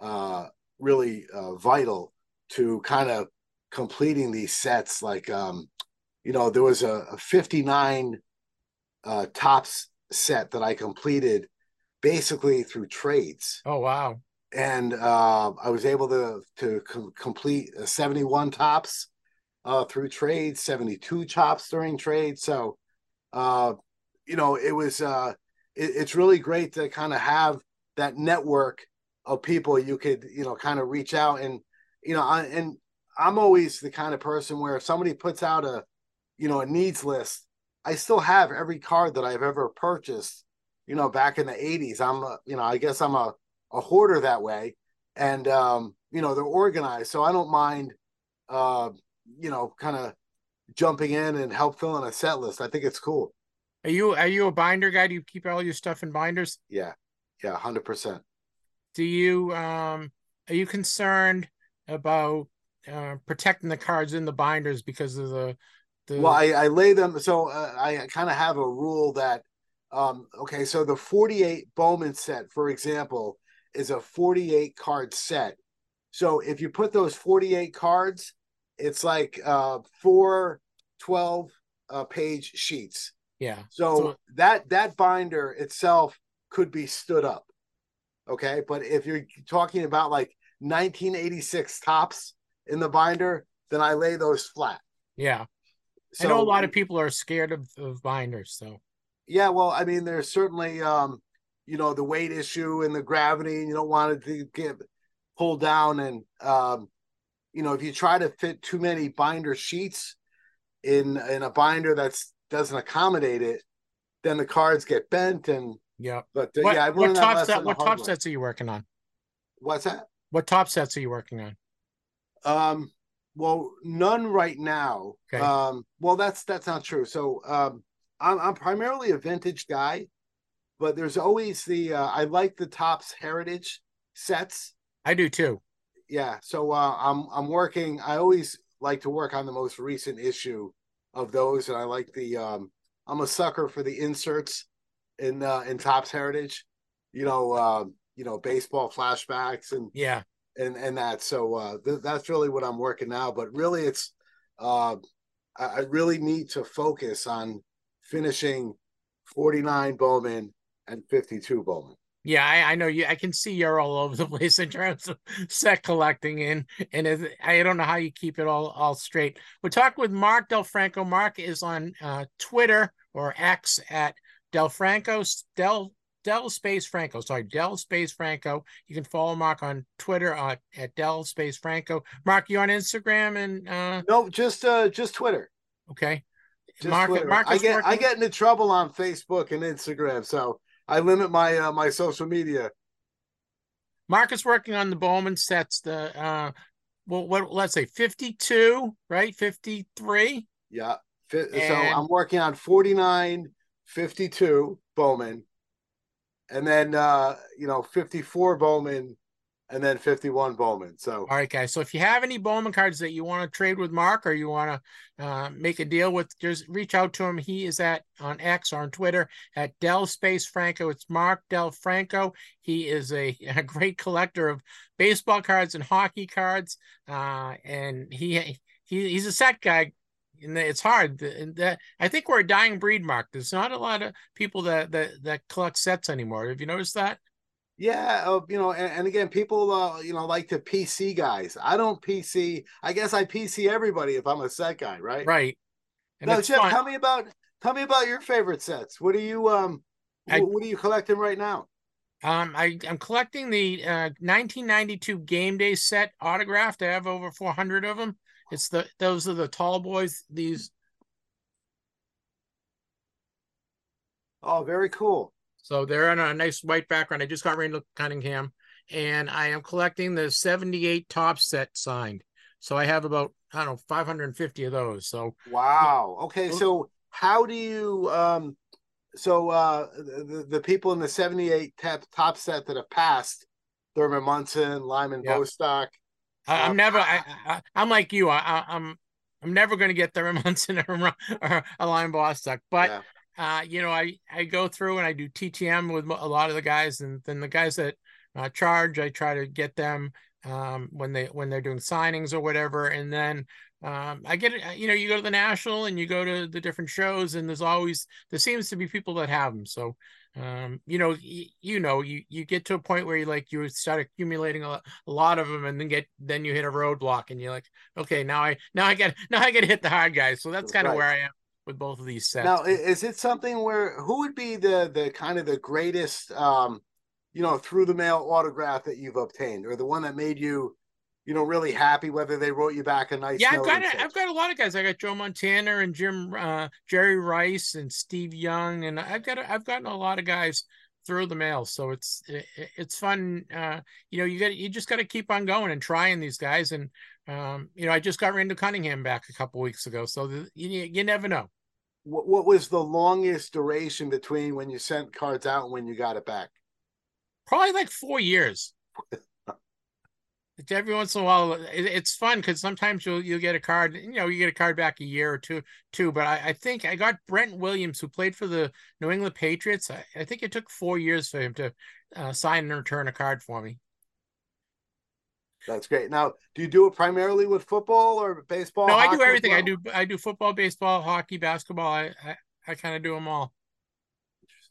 uh, really uh, vital to kind of completing these sets. Like, um, you know, there was a, a 59 uh, Topps set that I completed basically through trades Oh wow. and uh, I was able to to com- complete uh, 71 Topps uh, through trades, 72 Topps during trade. So, uh, you know, it was uh, it, it's really great to kind of have that network of people you could you know kind of reach out and you know I, and I'm always the kind of person where if somebody puts out a you know a needs list, I still have every card that I've ever purchased. You know, back in the 80s, I'm a, you know I guess I'm a a hoarder that way and um you know they're organized so i don't mind uh you know kind of jumping in and help fill in a set list i think it's cool Are you are you a binder guy? Do you keep all your stuff in binders? yeah yeah 100% Do you um are you concerned about uh, protecting the cards in the binders because of the the well i i lay them so uh, i kind of have a rule that um okay so the 48 bowman set for example is a 48 card set. So if you put those 48 cards it's like uh four 12 uh page sheets. Yeah. So, So- that that binder itself could be stood up. Okay, but if you're talking about like 1986 Topps in the binder, then I lay those flat. yeah. So, I know a lot of people are scared of, of binders, so Yeah, well, I mean, there's certainly um, you know, the weight issue and the gravity, and you don't want it to get pulled down. And um, you know, if you try to fit too many binder sheets in in a binder that's doesn't accommodate it, then the cards get bent and yeah. but uh, What, yeah, what learned that top set what top sets are you working on? What's that? What top sets are you working on? Um, well, none right now. Okay. Um, well, that's that's not true. So, um, I'm I'm primarily a vintage guy, but there's always the uh, I like the Topps heritage sets. I do too. Yeah. So uh, I'm I'm working. I always like to work on the most recent issue of those, and I like the. Um, I'm a sucker for the inserts in uh, in Topps heritage. You know, um, you know, baseball flashbacks and Yeah. and and that so uh th- that's really what i'm working now but really it's uh I, I really need to focus on finishing 49 bowman and 52 bowman Yeah, I, I know you. I can see you're all over the place in terms of set collecting, and and it, I don't know how you keep it all all straight. We're talking with Mark Del Franco. Mark is on uh, Twitter or X at Delfranco Del Del Space Franco. Sorry, Del Space Franco. You can follow Mark on Twitter uh, at Del Space Franco. Mark, you on Instagram and uh, no just uh just twitter okay. just Mark, twitter Mark i get i get into trouble on facebook and instagram so i limit my uh, my social media Mark is working on the Bowman sets. The uh, well, what let's say fifty two, right? Fifty three. yeah so And- i'm working on 49 52 bowman and then uh you know 54 bowman and then 51 Bowman. So, all right, guys. So if you have any Bowman cards that you want to trade with Mark or you want to uh, make a deal with, just reach out to him. He is at on X or on Twitter at Del Space Franco. It's Mark Del Franco. He is a, a great collector of baseball cards and hockey cards, uh, and he, he he's a set guy. And it's hard. That I think we're a dying breed, Mark. There's not a lot of people that that that collect sets anymore. Have you noticed that? Yeah, uh, you know, and, and again, people, uh, you know, like to PC guys. I don't PC. I guess I PC everybody if I'm a set guy, right? Right. And now, Jeff, fun. tell me about tell me about your favorite sets. What are you um, I, what are you collecting right now? Um, I I'm collecting the uh, 1992 Game Day set autographed. I have over 400 of them. It's the those are the tall boys. These. Oh, very cool. So they're on a nice white background. I just got Randall Cunningham, and I am collecting the 78 top set signed. So I have about I don't know 550 of those. So wow. Okay, so how do you um so uh the, the people in the 78 top, top set that have passed Thurman Munson, Lyman yep. Bostock. I, am never I, am like you. I, am I'm, I'm never going to get Thurman Munson or, or a Lyman Bostock, but yeah uh, you know, I, I go through and I do TTM with a lot of the guys, and then the guys that uh, charge, I try to get them um, when they when they're doing signings or whatever, and then um, I get it. Uh, you know, you go to the national and you go to the different shows, and there's always there seems to be people that have them. So, um, you know, y- you know, you you get to a point where you like you start accumulating a lot, a lot of them, and then get then you hit a roadblock, and you're like, okay, now I now I get now I get hit the hard guys. So that's kind of right. where I am with both of these sets. Now, is it something where who would be the the kind of the greatest, um, you know, through the mail autograph that you've obtained, or the one that made you, you know, really happy? Whether they wrote you back a nice yeah, I've got a, I've got a lot of guys. I got Joe Montana and Jim uh, Jerry Rice and Steve Young, and I've got a, I've gotten a lot of guys through the mail so it's it, it's fun uh you know you got you just got to keep on going and trying these guys and um you know i just got Randall Cunningham back a couple weeks ago so the, you, you never know what, what was the longest duration between when you sent cards out and when you got it back? Probably like four years. every once in a while it, it's fun because sometimes you'll you'll get a card you know you get a card back a year or two two but I, I think i got brent williams who played for the new england patriots i, I think it took four years for him to uh, sign and return a card for me that's great. Now, do you do it primarily with football or baseball? No, I do everything. Well? I do I do football, baseball, hockey, basketball. I I, I kind of do them all.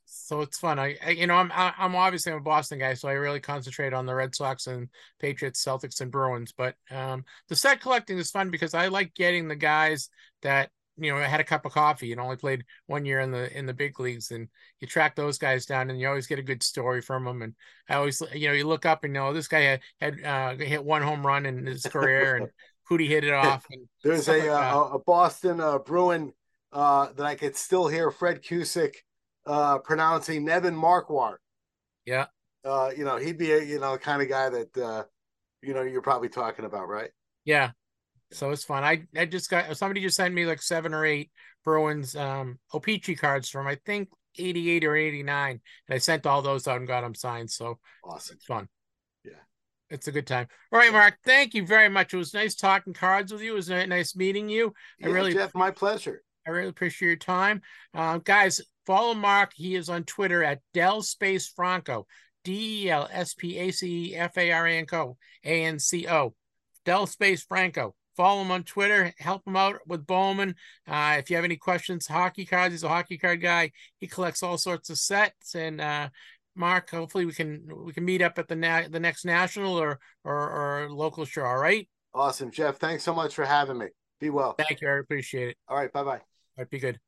So it's fun. I, I you know I'm I'm obviously I'm a Boston guy, so I really concentrate on the Red Sox and Patriots, Celtics, and Bruins. But um, the set collecting is fun because I like getting the guys that you know, had a cup of coffee and only played one year in the in the big leagues, and you track those guys down, and you always get a good story from them. And I always, you know, you look up and you know this guy had had uh, hit one home run in his career, and who'd he hit it off? And There's a, like uh, a Boston uh, Bruin uh, that I could still hear Fred Cusick uh, pronouncing Nevin Markwart. Yeah, uh, you know, he'd be a you know kind of guy that uh, you know you're probably talking about, right? Yeah, so it's fun. I I just got somebody just sent me like seven or eight Bruins um O-Pee-Chee cards from I think 88 or 89 and I sent all those out and got them signed. So awesome. It's fun. Yeah. It's a good time. All right, Mark. Thank you very much. It was nice talking cards with you. It was nice meeting you. Yeah, I really Jeff, my pleasure. I really appreciate your time. Uh, guys, follow Mark. He is on Twitter at Del Space Franco. D E L S P A C E F A R A N C O A N C O. Del Space Franco. Follow him on Twitter. Help him out with Bowman. Uh, if you have any questions, hockey cards, he's a hockey card guy. He collects all sorts of sets. And uh, Mark, hopefully we can we can meet up at the na- the next national or, or or local show. All right. Awesome, Jeff. Thanks so much for having me. Be well. Thank you. I appreciate it. All right. Bye bye. All right. Be good.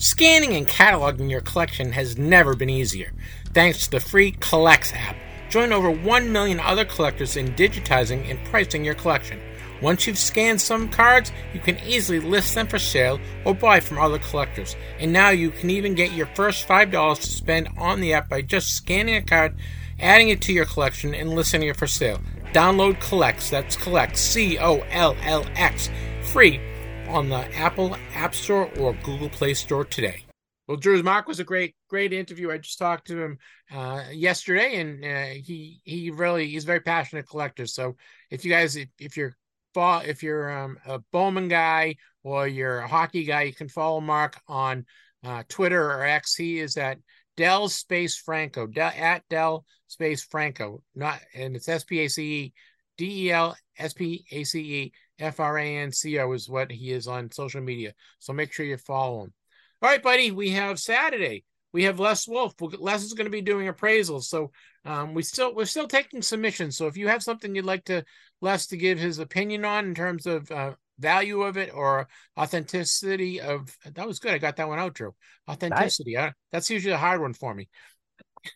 Scanning and cataloging your collection has never been easier, thanks to the free CollX app. Join over 1 million other collectors in digitizing and pricing your collection. Once you've scanned some cards, you can easily list them for sale or buy from other collectors. And now you can even get your first $5 to spend on the app by just scanning a card, adding it to your collection, and listing it for sale. Download CollX, that's CollX, C O L L X, free on the Apple App Store or Google Play Store today. Well, Drew's Mark was a great, great interview. I just talked to him uh, yesterday, and uh, he he really he's a very passionate collector. So if you guys, if, if you're if you're um, a Bowman guy or you're a hockey guy, you can follow Mark on uh, Twitter or X. He is at Del Space Franco, Del, at Del Space Franco, not and it's S P A C E D E L S P A C E F R A N C O is what he is on social media. So make sure you follow him. All right, buddy. We have Saturday. We have Les Wolff. Les is going to be doing appraisals. So um, we still we're still taking submissions. So if you have something you'd like to Les to give his opinion on in terms of uh, value of it or authenticity of that was good. I got that one out, Drew. Authenticity. Nice. Uh, that's usually a hard one for me.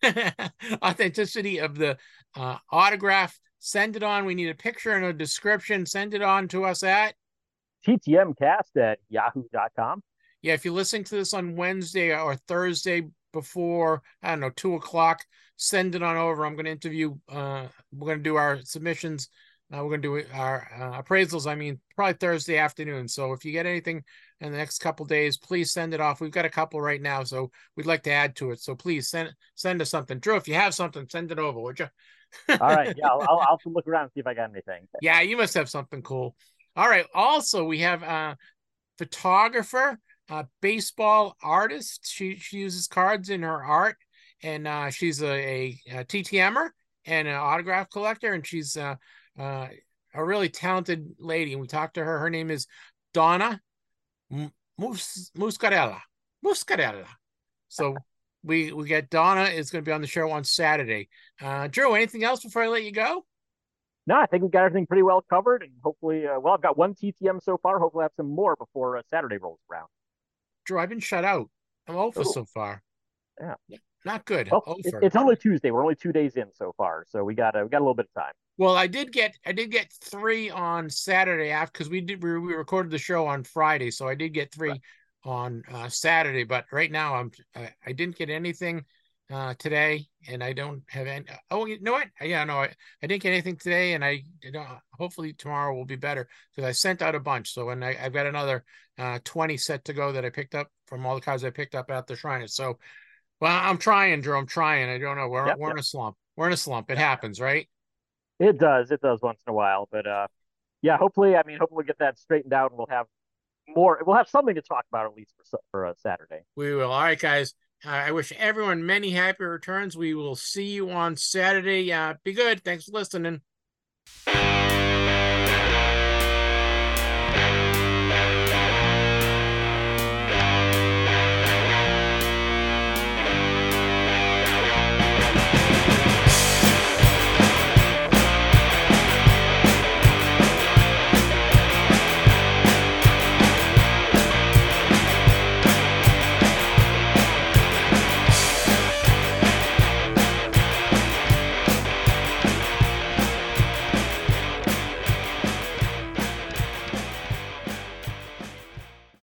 authenticity of the uh, autograph. Send it on. We need a picture and a description. Send it on to us at ttmcast at yahoo.com yeah, if you're listening to this on Wednesday or Thursday before, I don't know, two o'clock, send it on over. I'm going to interview, uh, we're going to do our submissions. Uh, we're going to do our uh, appraisals. I mean, probably Thursday afternoon. So if you get anything in the next couple days, please send it off. We've got a couple right now, so we'd like to add to it. So please send send us something. Drew, if you have something, send it over, would you? All right. Yeah, I'll, I'll, I'll look around and see if I got anything. Yeah, you must have something cool. All right. Also, we have a photographer uh, baseball artist. She she uses cards in her art, and uh, she's a, a, a TTMer and an autograph collector, and she's uh, uh, a really talented lady. And we talked to her. Her name is Donna Mus- Muscarella. Muscarella. So we we get Donna is going to be on the show on Saturday. Uh, Drew, anything else before I let you go? No, I think we've got everything pretty well covered, and hopefully, uh, well, I've got one TTM so far. Hopefully, I have some more before uh, Saturday rolls around. Drew, I've been shut out. I'm over so far. Yeah. Not good. Well, it, it's only Tuesday. We're only two days in so far, so we got a, we got a little bit of time. Well, I did get I did get three on Saturday after because we did we, we recorded the show on Friday, so I did get three right. on uh, Saturday. But right now I'm I, I didn't get anything uh, today, and I don't have any. Oh, you know what? Yeah, no, I, I didn't get anything today, and I you know, hopefully tomorrow will be better because I sent out a bunch. So, and I, I've got another uh, 20 set to go that I picked up from all the cards I picked up at the shrine. So, well, I'm trying, Drew. I'm trying. I don't know. We're yep, we're yep. in a slump. We're in a slump. It happens, right? It does. It does once in a while, but uh, yeah. Hopefully, I mean, hopefully we get that straightened out, and we'll have more. We'll have something to talk about at least for for uh, Saturday. We will. All right, guys. I wish everyone many happy returns. We will see you on Saturday. Uh, be good. Thanks for listening.